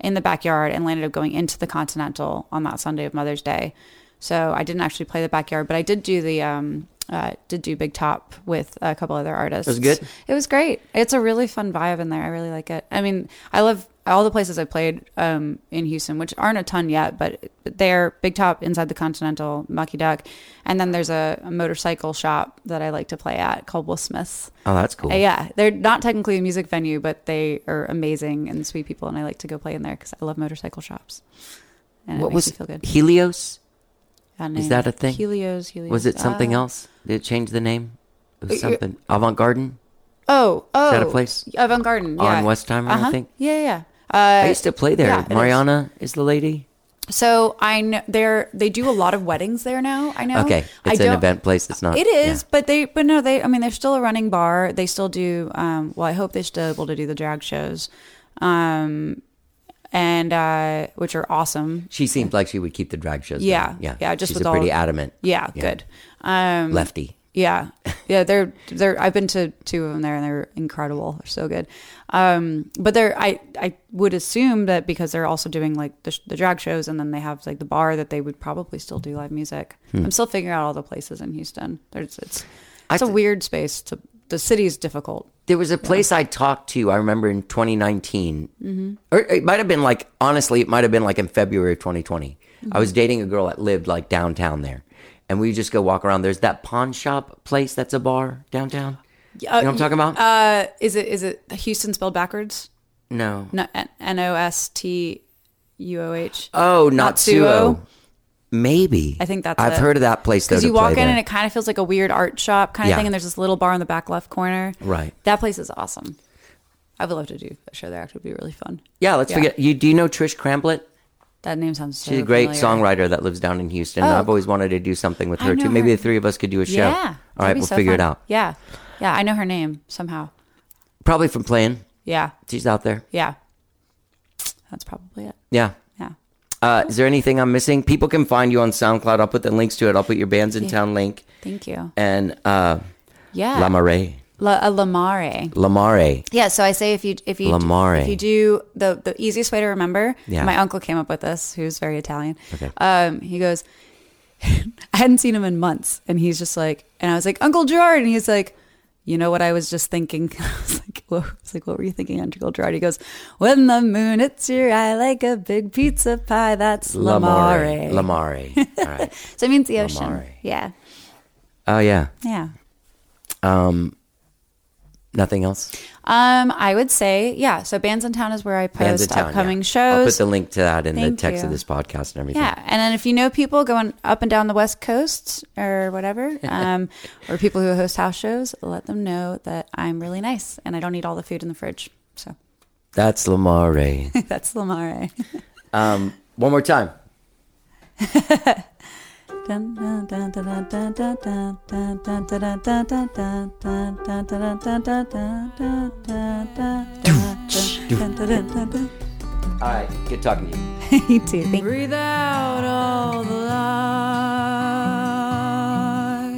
in the backyard, and landed up going into the Continental on that Sunday of Mother's Day. So I didn't actually play the backyard, but I did do the um. Uh, did do Big Top with a couple other artists. It was good? It was great. It's a really fun vibe in there. I really like it. I mean, I love all the places I played um, in Houston, which aren't a ton yet, but they're Big Top inside the Continental, Mucky Duck, and then there's a, a motorcycle shop that I like to play at called Will Smith's. Oh, that's cool. Uh, yeah, they're not technically a music venue, but they are amazing and sweet people, and I like to go play in there because I love motorcycle shops. And What it was feel good. Helios? That is that a thing? Helios, Helios. Was it something uh, else? Did it change the name? It was Uh, something Avant Garden Oh, oh, Is that a place? Avant Garden, yeah. on Westheimer, I Uh-huh. think. Yeah, yeah. I used to play there. yeah, it. Mariana is. the lady. so I know they're they do a lot of weddings there now. I know. Okay, I it's an don't- event place. It's not. It is, yeah. but they, but no, they. I mean, they're still a running bar. They still do. Um, well, I hope they're still able to do the drag shows, um, and uh, which are awesome. She seemed like she would keep the drag shows. Yeah, going. yeah, yeah, just she's with a pretty all- adamant. Yeah, good. Um, lefty. Yeah, yeah, they're they're. I've been to two of them there, and they're incredible. They're so good. Um, but they're. I I would assume that because they're also doing like the, the drag shows, and then they have like the bar that they would probably still do live music. I'm still figuring out all the places in Houston. There's it's Hmm. I it's a weird space to. The city's difficult. There was a place I talked to. I remember in 2019, Mm-hmm. or it might have been like honestly, it might have been like in February of 2020. I Mm-hmm. was dating a girl that lived like downtown there, and we just go walk around. There's that pawn shop place that's a bar downtown. you know what I'm talking about? Uh, is it is it Houston spelled backwards? no. No, N O S T U O H. Oh, not Notsuoh? Suo. Maybe. I think that's I've it. heard of that place though. Because you walk in there. and it kind of feels like a weird art shop kind of Yeah. thing, and there's this little bar in the back left corner. Right. That place is awesome. I would love to do a show there. Actually, would be really fun. yeah, let's Yeah. forget. You do you know Trish Cramblett? That name sounds so She's a great familiar. songwriter that lives down in Houston. Oh. I've always wanted to do something with her too. Maybe her. the three of us could do a show. Yeah. All right, we'll so figure it out. Yeah. Yeah. I know her name somehow. Probably from playing. Yeah. She's out there. Yeah. That's probably it. Yeah. Yeah. Uh, is there anything I'm missing? People can find you on SoundCloud. I'll put the links to it. I'll put your Bandsintown link Thank you. and uh, Yeah. La Máre. La, a La Máre. Lamare. Yeah, so I say if you if you La Máre. if you do the the easiest way to remember. Yeah. My uncle came up with this, who's very Italian. Okay. Um, he goes, I hadn't seen him in months, and he's just like, and I was like, Uncle Gerard, and he's like, you know what I was just thinking? I was like, what, I was like, what were you thinking, Uncle Gerard? He goes, when the moon hits your eye like a big pizza pie, that's La Máre. Lamare. All right. So it means the ocean. La Máre. Yeah, Oh yeah. yeah. Um, nothing else. Um, I would say, yeah. So Bandsintown is where I post town. upcoming yeah. shows. I'll put the link to that in the Thank text of this podcast and everything. Yeah, and then if you know people going up and down the West Coast or whatever, um, or people who host house shows, let them know that I'm really nice and I don't eat all the food in the fridge. So That's La Máre. that's La Máre. um, one more time. All right. Good talking to you. You too. Thank Breathe out all the lies.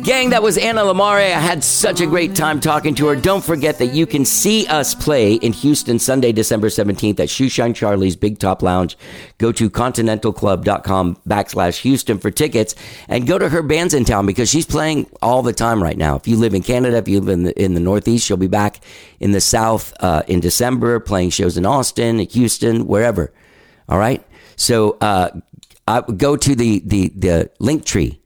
Gang, that was Anna La Máre. I had such a great time talking to her. Don't forget that you can see us play in Houston Sunday, December 17th at Shoeshine Charley's Big Top Lounge. Go to continentalclub.com backslash Houston for tickets and go to her Bandsintown because she's playing all the time right now. If you live in Canada, if you live in the, in the Northeast, she'll be back in the South uh, in December playing shows in Austin, Houston, wherever. All right. So uh, I, go to the, the, the Linktree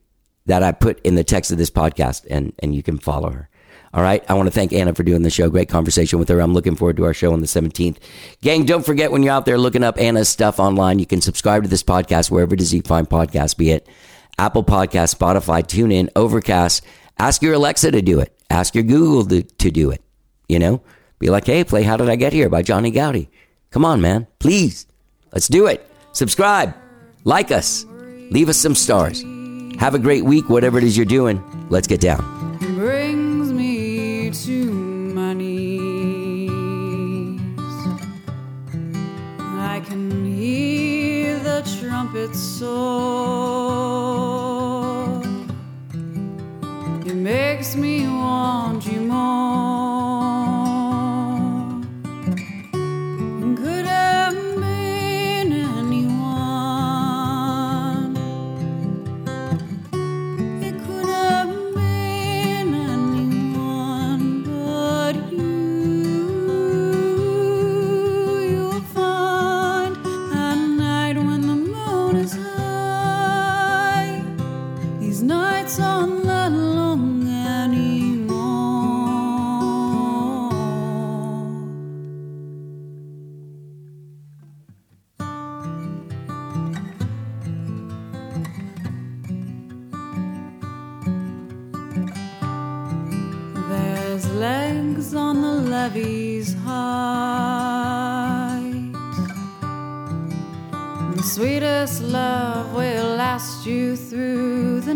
that I put in the text of this podcast, and and you can follow her. All right. I want to thank Anna for doing the show. Great conversation with her. I'm looking forward to our show on the 17th. Gang, don't forget when you're out there looking up Anna's stuff online, you can subscribe to this podcast wherever it is you find podcasts, be it Apple Podcasts, Spotify, TuneIn, Overcast. Ask your Alexa to do it. Ask your Google to, to do it. You know, be like, hey, play How Did I Get Here by Johnny Goudie. Come on, man. Please. Let's do it. Subscribe. Like us. Leave us some stars. Have a great week, whatever it is you're doing. Let's get down. brings me to. I can hear the trumpet soar. It makes me want you more. legs on the levees high. The sweetest love will last you through the